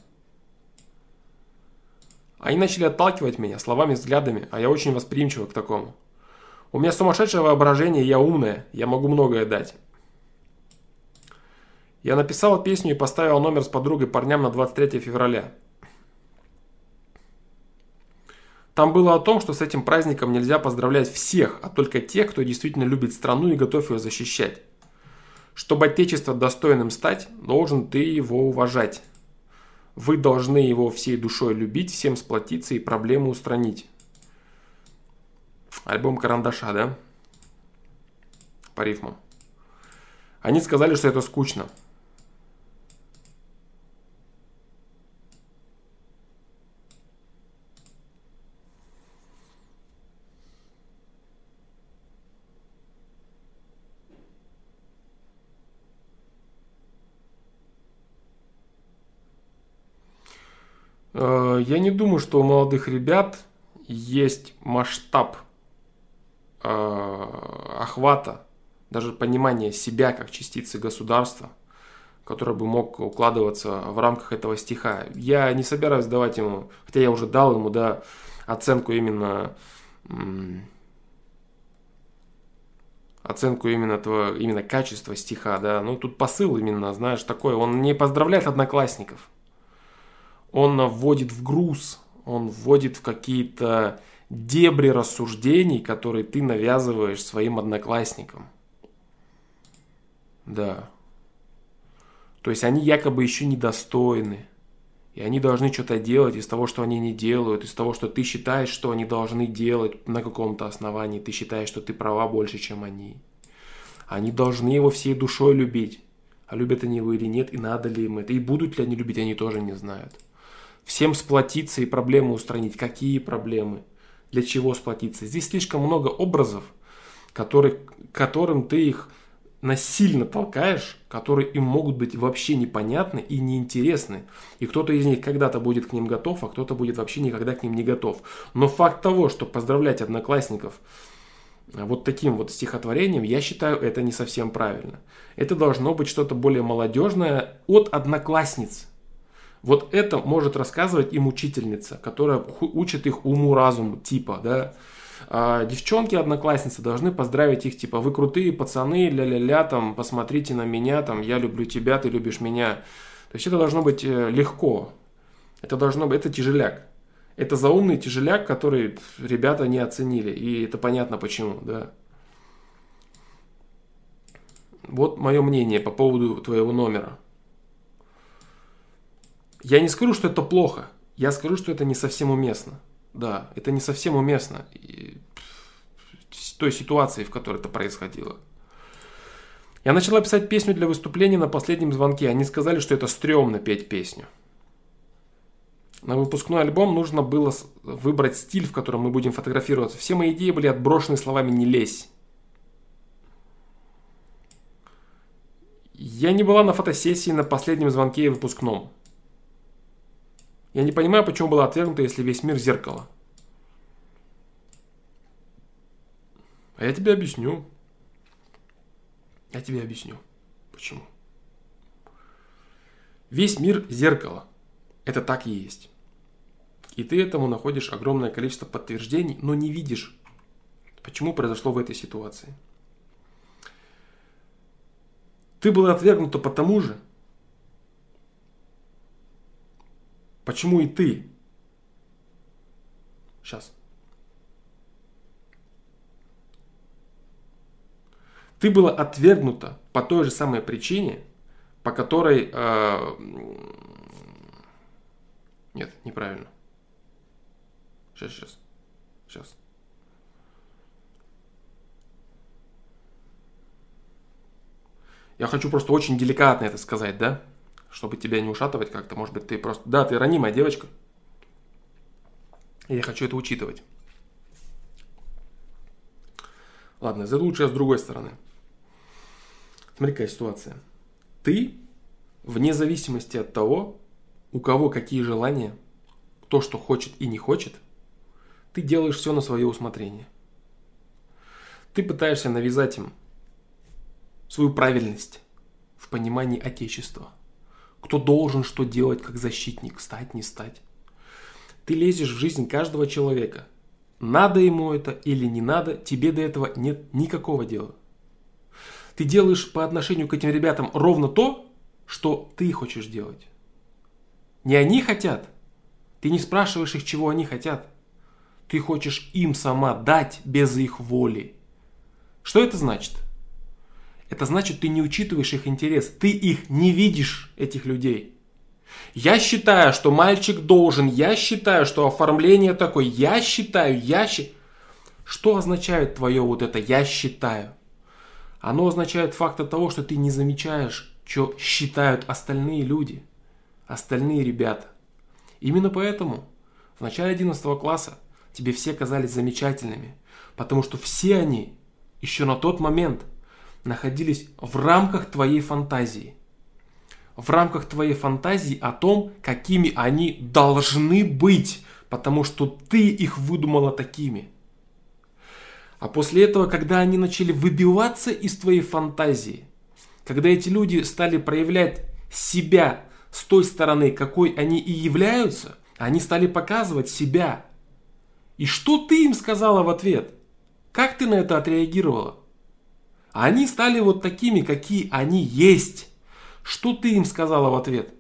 Они начали отталкивать меня словами, взглядами, а я очень восприимчива к такому. У меня сумасшедшее воображение, я умная, я могу многое дать. Я написал песню и поставил номер с подругой парням на 23 февраля. Там было о том, что с этим праздником нельзя поздравлять всех, а только тех, кто действительно любит страну и готов ее защищать. Чтобы Отечество достойным стать, должен ты его уважать. Вы должны его всей душой любить, всем сплотиться и проблему устранить. Альбом Карандаша, да? По рифмам. Они сказали, что это скучно. Э, я не думаю, что у молодых ребят есть масштаб э, охвата, даже понимания себя как частицы государства, который бы мог укладываться в рамках этого стиха. Я не собираюсь давать ему, хотя я уже дал ему, да, оценку именно оценку именно того, именно качества стиха, да, ну тут посыл именно, знаешь, такой, он не поздравляет одноклассников, он вводит в груз, он вводит в какие-то дебри рассуждений, которые ты навязываешь своим одноклассникам. Да. То есть они якобы еще недостойны. И они должны что-то делать из того, что они не делают, из того, что ты считаешь, что они должны делать на каком-то основании. Ты считаешь, что ты права больше, чем они. Они должны его всей душой любить. А любят они его или нет, и надо ли им это. И будут ли они любить, они тоже не знают всем сплотиться и проблемы устранить. Какие проблемы? Для чего сплотиться? Здесь слишком много образов, которые, которым ты их насильно толкаешь, которые им могут быть вообще непонятны и неинтересны. И кто-то из них когда-то будет к ним готов, а кто-то будет вообще никогда к ним не готов. Но факт того, что поздравлять одноклассников вот таким вот стихотворением, я считаю, это не совсем правильно. Это должно быть что-то более молодежное от одноклассниц, вот это может рассказывать им учительница, которая учит их уму-разуму, типа, да. А девчонки, одноклассницы должны поздравить их, типа, вы крутые пацаны, ля-ля-ля, там, посмотрите на меня, там, я люблю тебя, ты любишь меня. То есть это должно быть э, легко. Это должно быть, это тяжеляк. Это заумный тяжеляк, который ребята не оценили. И это понятно почему, да. Вот мое мнение по поводу твоего номера. Я не скажу, что это плохо. Я скажу, что это не совсем уместно. Да, это не совсем уместно. Той ситуации, в которой это происходило. Я начала писать песню для выступления на последнем звонке. Они сказали, что это стрёмно петь песню. На выпускной альбом нужно было выбрать стиль, в котором мы будем фотографироваться. Все мои идеи были отброшены словами «не лезь». Я не была на фотосессии на последнем звонке и выпускном. Я не понимаю, почему было отвергнуто, если весь мир зеркало. А я тебе объясню. Я тебе объясню. Почему. Весь мир зеркало. Это так и есть. И ты этому находишь огромное количество подтверждений, но не видишь, почему произошло в этой ситуации. Ты был отвергнута потому же, Почему и ты? Сейчас. Ты была отвергнута по той же самой причине, по которой... Э, нет, неправильно. Сейчас, сейчас. Сейчас. Я хочу просто очень деликатно это сказать, да? Чтобы тебя не ушатывать как-то. Может быть, ты просто... Да, ты ранимая девочка. Я хочу это учитывать. Ладно, это лучше с другой стороны. Смотри, какая ситуация. Ты, вне зависимости от того, у кого какие желания, кто что хочет и не хочет, ты делаешь все на свое усмотрение. Ты пытаешься навязать им свою правильность в понимании Отечества – кто должен что делать как защитник, стать, не стать. Ты лезешь в жизнь каждого человека. Надо ему это или не надо, тебе до этого нет никакого дела. Ты делаешь по отношению к этим ребятам ровно то, что ты хочешь делать. Не они хотят. Ты не спрашиваешь их, чего они хотят. Ты хочешь им сама дать без их воли. Что это значит? Это значит, ты не учитываешь их интерес. Ты их не видишь, этих людей. Я считаю, что мальчик должен, я считаю, что оформление такое, я считаю, я считаю. Что означает твое вот это «я считаю»? Оно означает факт того, что ты не замечаешь, что считают остальные люди, остальные ребята. Именно поэтому в начале 11 класса тебе все казались замечательными, потому что все они еще на тот момент находились в рамках твоей фантазии. В рамках твоей фантазии о том, какими они должны быть, потому что ты их выдумала такими. А после этого, когда они начали выбиваться из твоей фантазии, когда эти люди стали проявлять себя с той стороны, какой они и являются, они стали показывать себя. И что ты им сказала в ответ? Как ты на это отреагировала? Они стали вот такими, какие они есть. Что ты им сказала в ответ?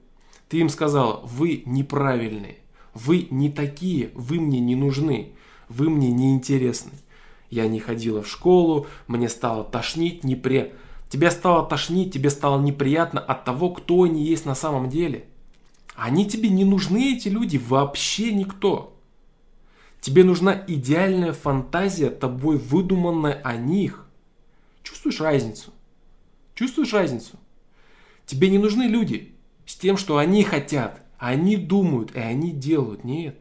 Ты им сказала, вы неправильные, вы не такие, вы мне не нужны, вы мне не интересны. Я не ходила в школу, мне стало тошнить, непре... Тебе стало тошнить, тебе стало неприятно от того, кто они есть на самом деле. Они тебе не нужны, эти люди, вообще никто. Тебе нужна идеальная фантазия, тобой выдуманная о них. Чувствуешь разницу? Чувствуешь разницу? Тебе не нужны люди с тем, что они хотят, они думают и они делают. Нет.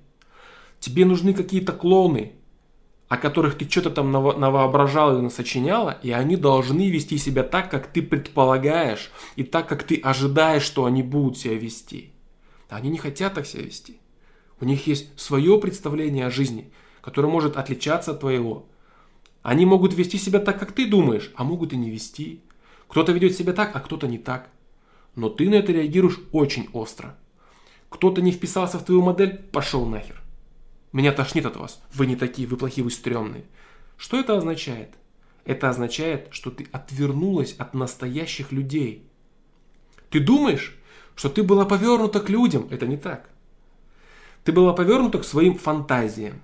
Тебе нужны какие-то клоны, о которых ты что-то там навоображал или сочиняла, и они должны вести себя так, как ты предполагаешь, и так, как ты ожидаешь, что они будут себя вести. Они не хотят так себя вести. У них есть свое представление о жизни, которое может отличаться от твоего. Они могут вести себя так, как ты думаешь, а могут и не вести. Кто-то ведет себя так, а кто-то не так. Но ты на это реагируешь очень остро. Кто-то не вписался в твою модель, пошел нахер. Меня тошнит от вас. Вы не такие, вы плохие, вы стрёмные. Что это означает? Это означает, что ты отвернулась от настоящих людей. Ты думаешь, что ты была повернута к людям? Это не так. Ты была повернута к своим фантазиям,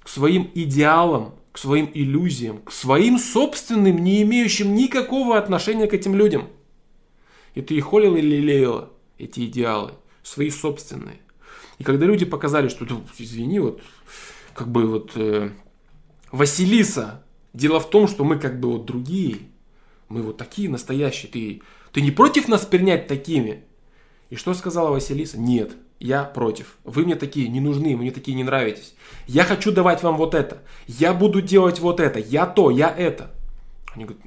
к своим идеалам, своим иллюзиям, к своим собственным, не имеющим никакого отношения к этим людям. И ты их холила или лелеяла, эти идеалы, свои собственные. И когда люди показали, что, извини, вот, как бы вот, э, Василиса, дело в том, что мы как бы вот другие, мы вот такие настоящие, ты, ты не против нас принять такими? И что сказала Василиса? Нет, я против. Вы мне такие не нужны, мне такие не нравитесь. Я хочу давать вам вот это. Я буду делать вот это. Я то, я это. Они говорят,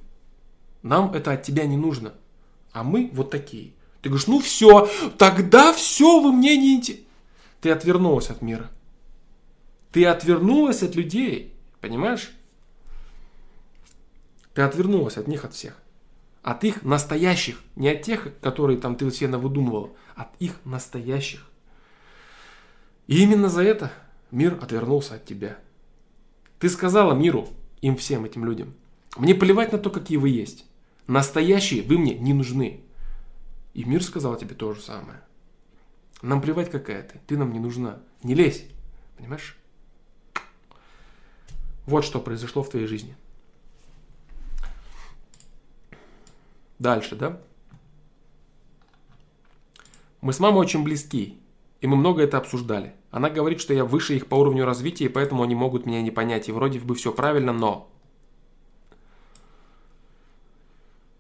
нам это от тебя не нужно. А мы вот такие. Ты говоришь, ну все, тогда все, вы мне не интересны. Ты отвернулась от мира. Ты отвернулась от людей. Понимаешь? Ты отвернулась от них, от всех. От их настоящих. Не от тех, которые там ты себе выдумывал. От их настоящих. И именно за это мир отвернулся от тебя. Ты сказала миру, им всем этим людям, мне плевать на то, какие вы есть. Настоящие вы мне не нужны. И мир сказал тебе то же самое. Нам плевать, какая ты. Ты нам не нужна. Не лезь. Понимаешь? Вот что произошло в твоей жизни. Дальше, да? Мы с мамой очень близки, и мы много это обсуждали. Она говорит, что я выше их по уровню развития, и поэтому они могут меня не понять. И вроде бы все правильно, но...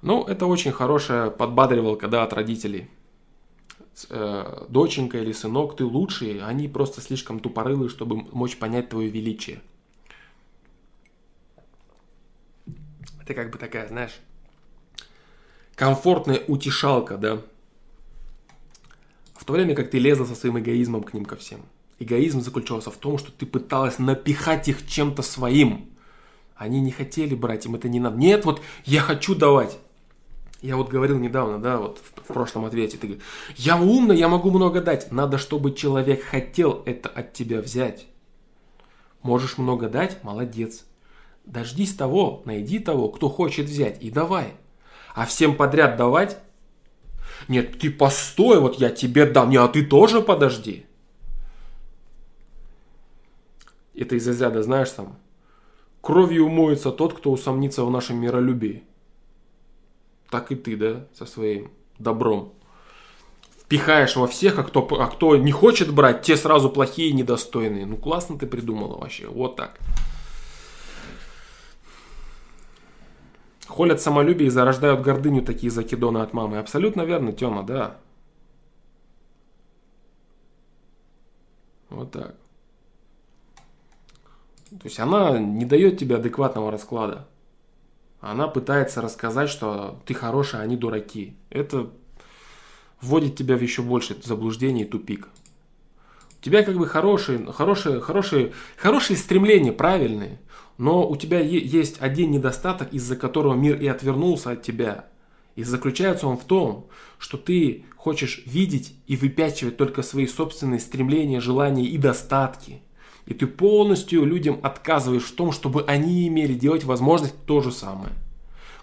Ну, это очень хорошая подбадривалка, да, от родителей э, доченька или сынок, ты лучший, они просто слишком тупорылые, чтобы мочь понять твое величие. Это как бы такая, знаешь, комфортная утешалка, да. В то время как ты лезла со своим эгоизмом к ним ко всем. Эгоизм заключался в том, что ты пыталась напихать их чем-то своим. Они не хотели брать, им это не надо. Нет, вот я хочу давать. Я вот говорил недавно, да, вот в, в прошлом ответе, ты говоришь, я умный, я могу много дать. Надо, чтобы человек хотел это от тебя взять. Можешь много дать, молодец. Дождись того, найди того, кто хочет взять, и давай. А всем подряд давать? Нет, ты постой, вот я тебе дам. Не, а ты тоже подожди. Это из разряда, знаешь, там, кровью умоется тот, кто усомнится в нашем миролюбии так и ты, да, со своим добром. Впихаешь во всех, а кто, а кто не хочет брать, те сразу плохие и недостойные. Ну классно ты придумала вообще, вот так. Холят самолюбие и зарождают гордыню такие закидоны от мамы. Абсолютно верно, Тёма, да. Вот так. То есть она не дает тебе адекватного расклада. Она пытается рассказать, что ты хороший, а они дураки. Это вводит тебя в еще больше заблуждение и тупик. У тебя как бы хорошие, хорошие, хорошие, хорошие стремления, правильные, но у тебя есть один недостаток, из-за которого мир и отвернулся от тебя. И заключается он в том, что ты хочешь видеть и выпячивать только свои собственные стремления, желания и достатки. И ты полностью людям отказываешь в том, чтобы они имели делать возможность то же самое.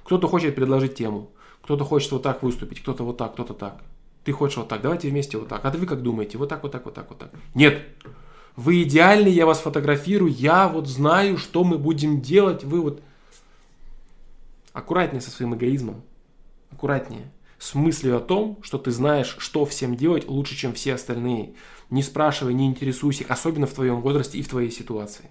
Кто-то хочет предложить тему, кто-то хочет вот так выступить, кто-то вот так, кто-то так. Ты хочешь вот так, давайте вместе вот так. А вы как думаете? Вот так, вот так, вот так, вот так. Нет. Вы идеальны, я вас фотографирую, я вот знаю, что мы будем делать. Вы вот аккуратнее со своим эгоизмом. Аккуратнее. С мыслью о том, что ты знаешь, что всем делать лучше, чем все остальные. Не спрашивай, не интересуйся, особенно в твоем возрасте и в твоей ситуации.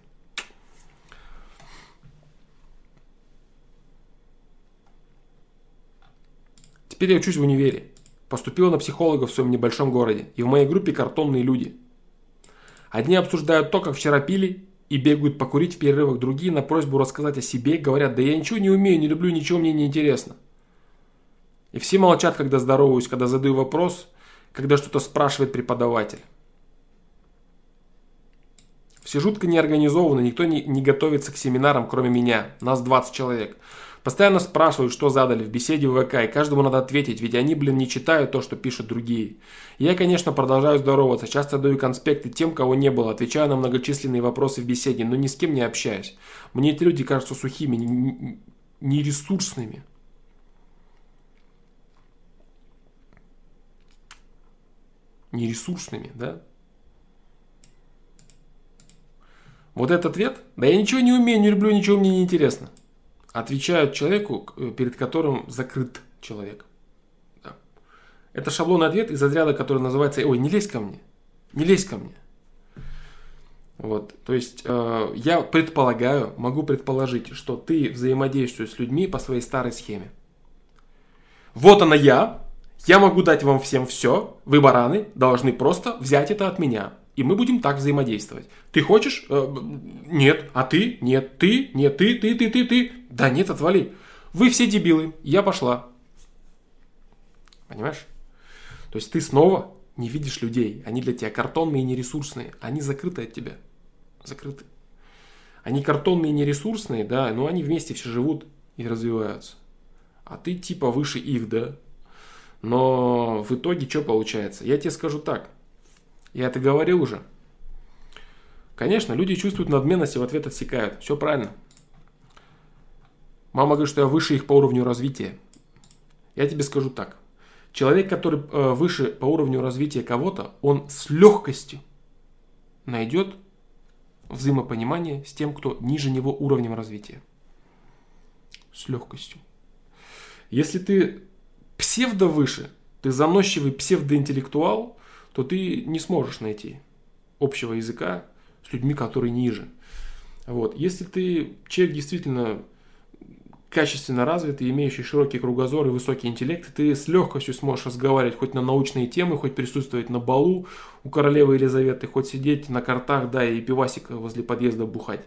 Теперь я учусь в универе. Поступила на психолога в своем небольшом городе. И в моей группе картонные люди. Одни обсуждают то, как вчера пили, и бегают покурить в перерывах. Другие на просьбу рассказать о себе говорят, да я ничего не умею, не люблю, ничего мне не интересно. И все молчат, когда здороваюсь, когда задаю вопрос, когда что-то спрашивает преподаватель. Все жутко неорганизовано, никто не, не готовится к семинарам, кроме меня. Нас 20 человек. Постоянно спрашивают, что задали в беседе в ВК, и каждому надо ответить, ведь они, блин, не читают то, что пишут другие. Я, конечно, продолжаю здороваться, часто даю конспекты тем, кого не было, отвечаю на многочисленные вопросы в беседе, но ни с кем не общаюсь. Мне эти люди кажутся сухими, нересурсными. Нересурсными, да? Вот этот ответ? Да я ничего не умею, не люблю, ничего мне не интересно. Отвечают человеку, э, перед которым закрыт человек. Да. Это шаблонный ответ из разряда, который называется «Ой, не лезь ко мне, не лезь ко мне». Вот, то есть э, я предполагаю, могу предположить, что ты взаимодействуешь с людьми по своей старой схеме. Вот она я, я могу дать вам всем все, вы бараны должны просто взять это от меня. И мы будем так взаимодействовать. Ты хочешь? Э, нет. А ты? Нет. Ты? Нет. Ты, ты, ты, ты, ты. Да нет, отвали. Вы все дебилы. Я пошла. Понимаешь? То есть ты снова не видишь людей. Они для тебя картонные и нересурсные. Они закрыты от тебя. Закрыты. Они картонные и нересурсные, да, но они вместе все живут и развиваются. А ты типа выше их, да. Но в итоге что получается? Я тебе скажу так. Я это говорил уже. Конечно, люди чувствуют надменность и в ответ отсекают. Все правильно. Мама говорит, что я выше их по уровню развития. Я тебе скажу так. Человек, который э, выше по уровню развития кого-то, он с легкостью найдет взаимопонимание с тем, кто ниже него уровнем развития. С легкостью. Если ты псевдо выше, ты заносчивый псевдоинтеллектуал, то ты не сможешь найти общего языка с людьми, которые ниже. Вот. Если ты человек действительно качественно развитый, имеющий широкий кругозор и высокий интеллект, ты с легкостью сможешь разговаривать хоть на научные темы, хоть присутствовать на балу у королевы Елизаветы, хоть сидеть на картах, да, и пивасик возле подъезда бухать.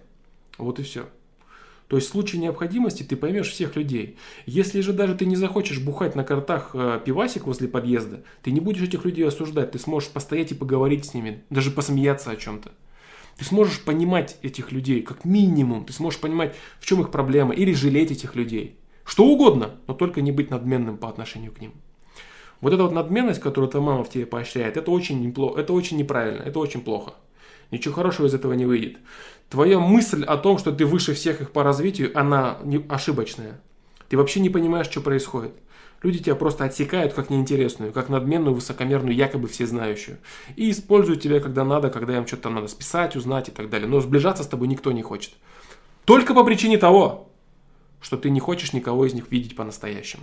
Вот и все. То есть в случае необходимости ты поймешь всех людей. Если же даже ты не захочешь бухать на картах э, пивасик возле подъезда, ты не будешь этих людей осуждать, ты сможешь постоять и поговорить с ними, даже посмеяться о чем-то. Ты сможешь понимать этих людей, как минимум, ты сможешь понимать, в чем их проблема, или жалеть этих людей. Что угодно, но только не быть надменным по отношению к ним. Вот эта вот надменность, которую твоя мама в тебе поощряет, это очень, неплохо, это очень неправильно, это очень плохо. Ничего хорошего из этого не выйдет. Твоя мысль о том, что ты выше всех их по развитию, она не, ошибочная. Ты вообще не понимаешь, что происходит. Люди тебя просто отсекают как неинтересную, как надменную, высокомерную, якобы всезнающую. И используют тебя, когда надо, когда им что-то надо списать, узнать и так далее. Но сближаться с тобой никто не хочет. Только по причине того, что ты не хочешь никого из них видеть по-настоящему.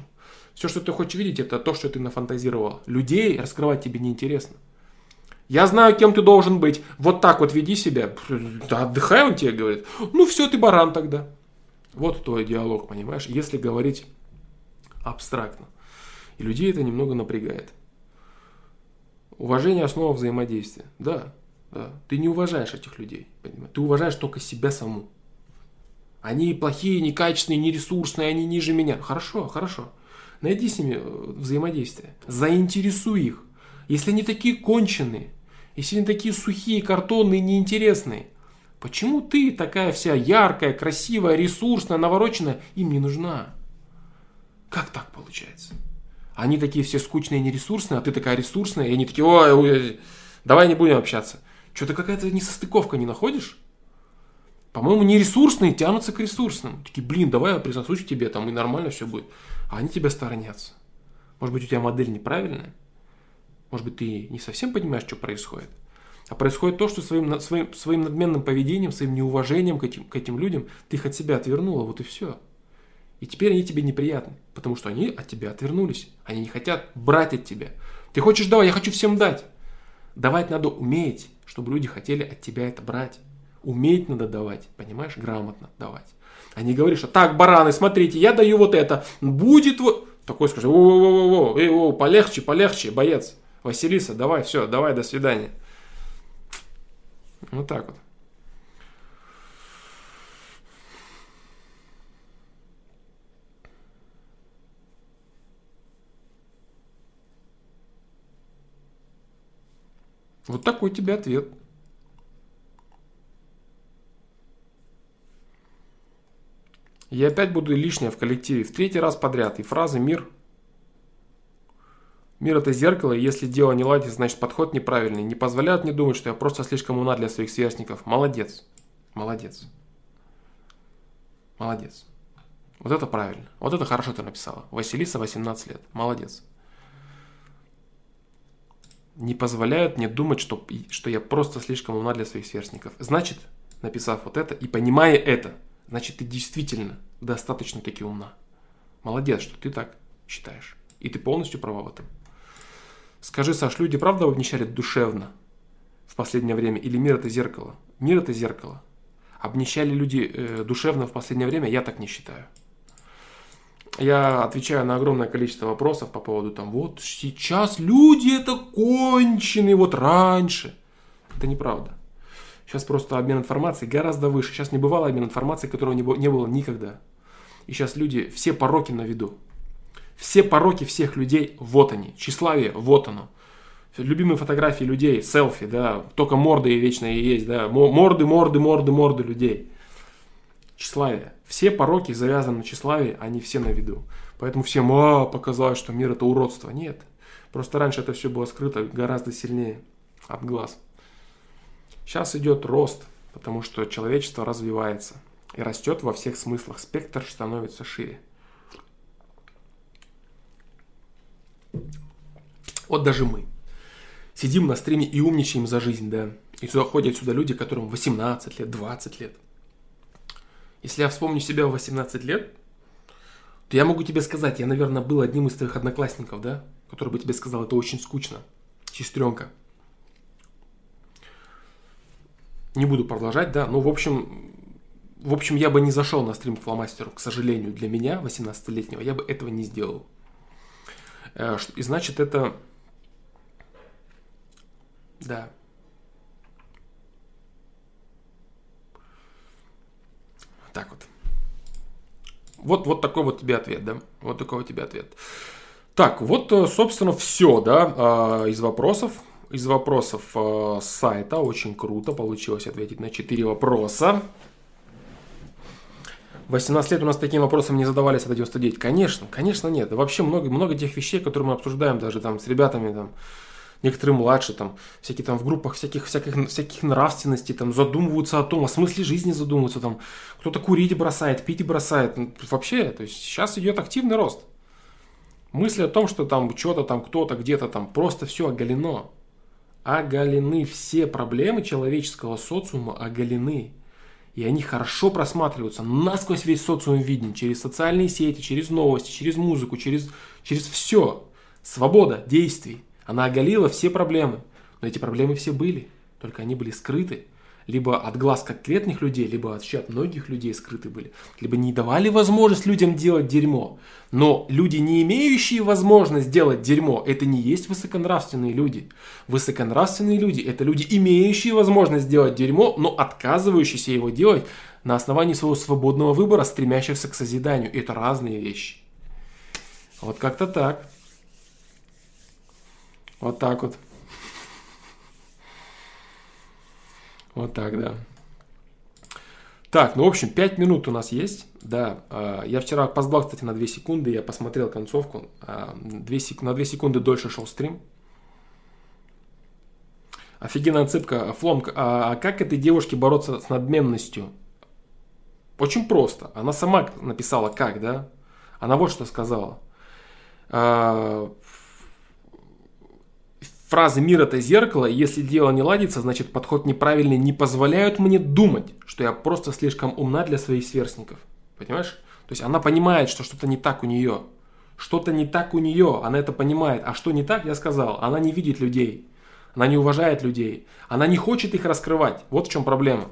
Все, что ты хочешь видеть, это то, что ты нафантазировал. Людей раскрывать тебе неинтересно. Я знаю, кем ты должен быть. Вот так вот веди себя. Да, отдыхай, он тебе говорит. Ну все, ты баран тогда. Вот твой диалог, понимаешь? Если говорить абстрактно. И людей это немного напрягает. Уважение – основа взаимодействия. Да, да. Ты не уважаешь этих людей. Понимаешь? Ты уважаешь только себя саму. Они плохие, некачественные, нересурсные, они ниже меня. Хорошо, хорошо. Найди с ними э, взаимодействие. Заинтересуй их. Если они такие конченые, если они такие сухие, картонные, неинтересные, почему ты такая вся яркая, красивая, ресурсная, навороченная, им не нужна? Как так получается? Они такие все скучные, нересурсные, а ты такая ресурсная, и они такие, ой, ой давай не будем общаться. Что-то какая-то несостыковка не находишь? По-моему, нересурсные тянутся к ресурсным. Такие, блин, давай я присосусь к тебе, там и нормально все будет. А они тебя сторонятся. Может быть, у тебя модель неправильная? Может быть, ты не совсем понимаешь, что происходит? А происходит то, что своим, своим, своим надменным поведением, своим неуважением к этим, к этим людям ты их от себя отвернула, вот и все. И теперь они тебе неприятны, потому что они от тебя отвернулись. Они не хотят брать от тебя. Ты хочешь давать, я хочу всем дать. Давать надо уметь, чтобы люди хотели от тебя это брать. Уметь надо давать, понимаешь, грамотно давать. А не говоришь, что так, бараны, смотрите, я даю вот это, будет вот... Такой скажи, о-о-о-о, эй, о, полегче, полегче, боец. Василиса, давай, все, давай, до свидания. Вот так вот. Вот такой тебе ответ. Я опять буду лишнее в коллективе. В третий раз подряд. И фразы «мир». Мир это зеркало, и если дело не ладит, значит подход неправильный. Не позволяют мне думать, что я просто слишком умна для своих сверстников. Молодец. Молодец. Молодец. Вот это правильно. Вот это хорошо ты написала. Василиса, 18 лет. Молодец не позволяют мне думать, что, что я просто слишком умна для своих сверстников. Значит, написав вот это и понимая это, значит, ты действительно достаточно таки умна. Молодец, что ты так считаешь. И ты полностью права в этом. Скажи, Саш, люди правда обнищали душевно в последнее время? Или мир это зеркало? Мир это зеркало. Обнищали люди э, душевно в последнее время? Я так не считаю я отвечаю на огромное количество вопросов по поводу там, вот сейчас люди это конченые, вот раньше. Это неправда. Сейчас просто обмен информацией гораздо выше. Сейчас не бывало обмен информацией, которого не было никогда. И сейчас люди, все пороки на виду. Все пороки всех людей, вот они. Тщеславие, вот оно. Любимые фотографии людей, селфи, да, только морды вечно и есть, да, морды, морды, морды, морды людей. Тщеславие. Все пороки завязаны на тщеславии, они все на виду. Поэтому всем а, показалось, что мир это уродство. Нет. Просто раньше это все было скрыто гораздо сильнее от глаз. Сейчас идет рост, потому что человечество развивается и растет во всех смыслах. Спектр становится шире. Вот даже мы сидим на стриме и умничаем за жизнь, да. И сюда ходят сюда люди, которым 18 лет, 20 лет. Если я вспомню себя в 18 лет, то я могу тебе сказать, я, наверное, был одним из твоих одноклассников, да, который бы тебе сказал, это очень скучно, сестренка. Не буду продолжать, да, но в общем, в общем, я бы не зашел на стрим к фломастеру, к сожалению, для меня, 18-летнего, я бы этого не сделал. Э, и значит, это... Да, Так вот. Вот, вот такой вот тебе ответ, да? Вот такой вот тебе ответ. Так, вот, э, собственно, все, да, а, из вопросов. Из вопросов э, сайта. Очень круто получилось ответить на 4 вопроса. 18 лет у нас таким вопросом не задавались, это 99. Конечно, конечно нет. Вообще много, много тех вещей, которые мы обсуждаем даже там с ребятами, там, некоторые младше, там, всякие там в группах всяких, всяких, всяких нравственностей, там, задумываются о том, о смысле жизни задумываются, там, кто-то курить бросает, пить бросает. Ну, вообще, то есть сейчас идет активный рост. Мысли о том, что там что-то там, кто-то где-то там, просто все оголено. Оголены все проблемы человеческого социума, оголены. И они хорошо просматриваются. Насквозь весь социум виден. Через социальные сети, через новости, через музыку, через, через все. Свобода действий. Она оголила все проблемы. Но эти проблемы все были. Только они были скрыты либо от глаз конкретных людей, либо от чат многих людей скрыты были, либо не давали возможность людям делать дерьмо. Но люди, не имеющие возможность делать дерьмо, это не есть высоконравственные люди. Высоконравственные люди – это люди, имеющие возможность делать дерьмо, но отказывающиеся его делать на основании своего свободного выбора, стремящихся к созиданию. Это разные вещи. Вот как-то так. Вот так вот. Вот так, да. Так, ну, в общем, 5 минут у нас есть. Да, а, я вчера опоздал, кстати, на 2 секунды. Я посмотрел концовку. 2 а, сек... На 2 секунды дольше шел стрим. Офигенная отсыпка. Флом, а как этой девушке бороться с надменностью? Очень просто. Она сама написала как, да? Она вот что сказала. Фразы «мир – это зеркало», если дело не ладится, значит подход неправильный, не позволяют мне думать, что я просто слишком умна для своих сверстников. Понимаешь? То есть она понимает, что что-то не так у нее. Что-то не так у нее, она это понимает. А что не так, я сказал, она не видит людей. Она не уважает людей. Она не хочет их раскрывать. Вот в чем проблема.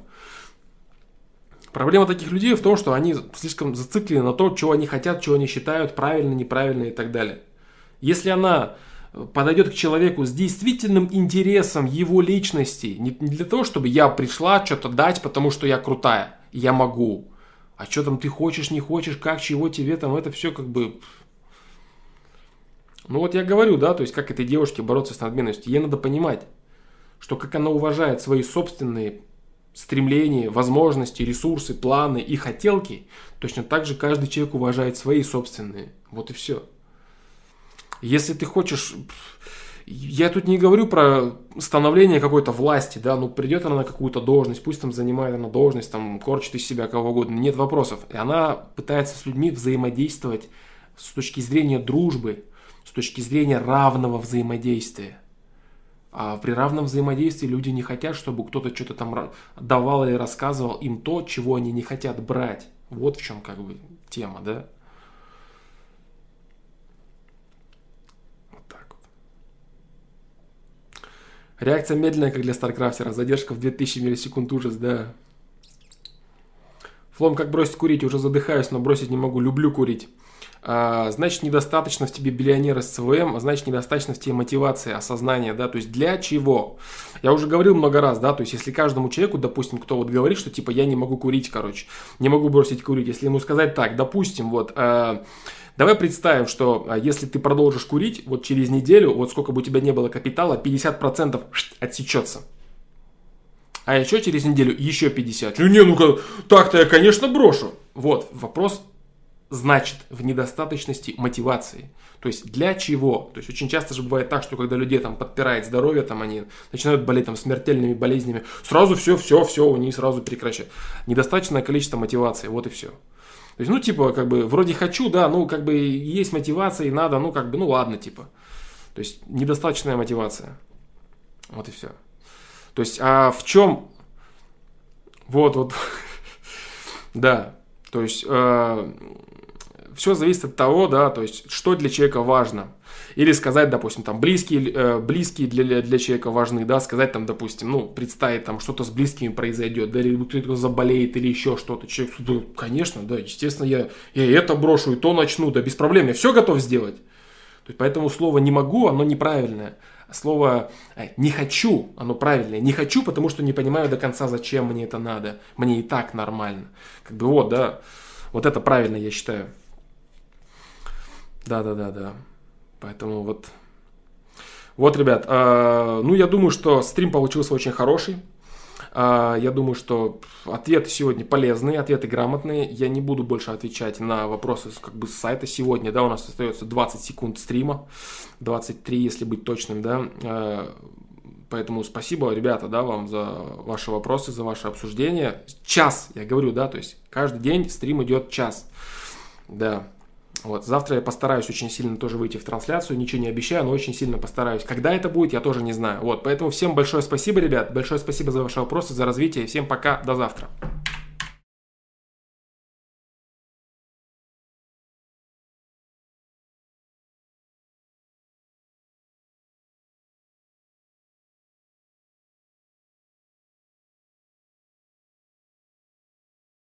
Проблема таких людей в том, что они слишком зациклены на том, чего они хотят, чего они считают правильно, неправильно и так далее. Если она подойдет к человеку с действительным интересом его личности. Не для того, чтобы я пришла что-то дать, потому что я крутая, я могу. А что там ты хочешь, не хочешь, как, чего тебе там, это все как бы... Ну вот я говорю, да, то есть как этой девушке бороться с надменностью. Ей надо понимать, что как она уважает свои собственные стремления, возможности, ресурсы, планы и хотелки, точно так же каждый человек уважает свои собственные. Вот и все. Если ты хочешь... Я тут не говорю про становление какой-то власти, да, ну придет она на какую-то должность, пусть там занимает она должность, там корчит из себя кого угодно, нет вопросов. И она пытается с людьми взаимодействовать с точки зрения дружбы, с точки зрения равного взаимодействия. А при равном взаимодействии люди не хотят, чтобы кто-то что-то там давал или рассказывал им то, чего они не хотят брать. Вот в чем как бы тема, да. Реакция медленная, как для Старкрафтера. Задержка в 2000 миллисекунд ужас, да. Флом, как бросить курить? Уже задыхаюсь, но бросить не могу. Люблю курить. А, значит, недостаточно в тебе биллионера с ЦВМ, а значит, недостаточно в тебе мотивации, осознания, да, то есть для чего? Я уже говорил много раз, да, то есть если каждому человеку, допустим, кто вот говорит, что типа я не могу курить, короче, не могу бросить курить, если ему сказать так, допустим, вот, э, Давай представим, что а, если ты продолжишь курить, вот через неделю, вот сколько бы у тебя не было капитала, 50% отсечется. А еще через неделю еще 50. Ну не, ну так-то я, конечно, брошу. Вот, вопрос значит в недостаточности мотивации. То есть для чего? То есть очень часто же бывает так, что когда людей там подпирает здоровье, там они начинают болеть там смертельными болезнями, сразу все, все, все, у них сразу прекращают. Недостаточное количество мотивации, вот и все. То есть, ну, типа, как бы, вроде хочу, да, ну, как бы, есть мотивация, и надо, ну, как бы, ну, ладно, типа. То есть, недостаточная мотивация. Вот и все. То есть, а в чем... Вот, вот. да. То есть, э, все зависит от того, да, то есть, что для человека важно. Или сказать, допустим, там, близкие, э, близкие для, для человека важны, да, сказать там, допустим, ну, представить там, что-то с близкими произойдет, да, или кто-то заболеет, или еще что-то. Человек, да, конечно, да, естественно, я, я это брошу, и то начну, да, без проблем, я все готов сделать. То есть, поэтому слово «не могу», оно неправильное. Слово э, «не хочу», оно правильное. Не хочу, потому что не понимаю до конца, зачем мне это надо. Мне и так нормально. Как бы вот, да, вот это правильно, я считаю. Да-да-да-да. Поэтому вот... Вот, ребят, э, ну я думаю, что стрим получился очень хороший. А, я думаю, что ответы сегодня полезные, ответы грамотные. Я не буду больше отвечать на вопросы как бы с сайта сегодня. Да, у нас остается 20 секунд стрима, 23, если быть точным, да. А, поэтому спасибо, ребята, да, вам за ваши вопросы, за ваше обсуждение. Час, я говорю, да, то есть каждый день стрим идет час. Да, вот, завтра я постараюсь очень сильно тоже выйти в трансляцию, ничего не обещаю, но очень сильно постараюсь. Когда это будет, я тоже не знаю. Вот, поэтому всем большое спасибо, ребят, большое спасибо за ваши вопросы, за развитие, всем пока, до завтра.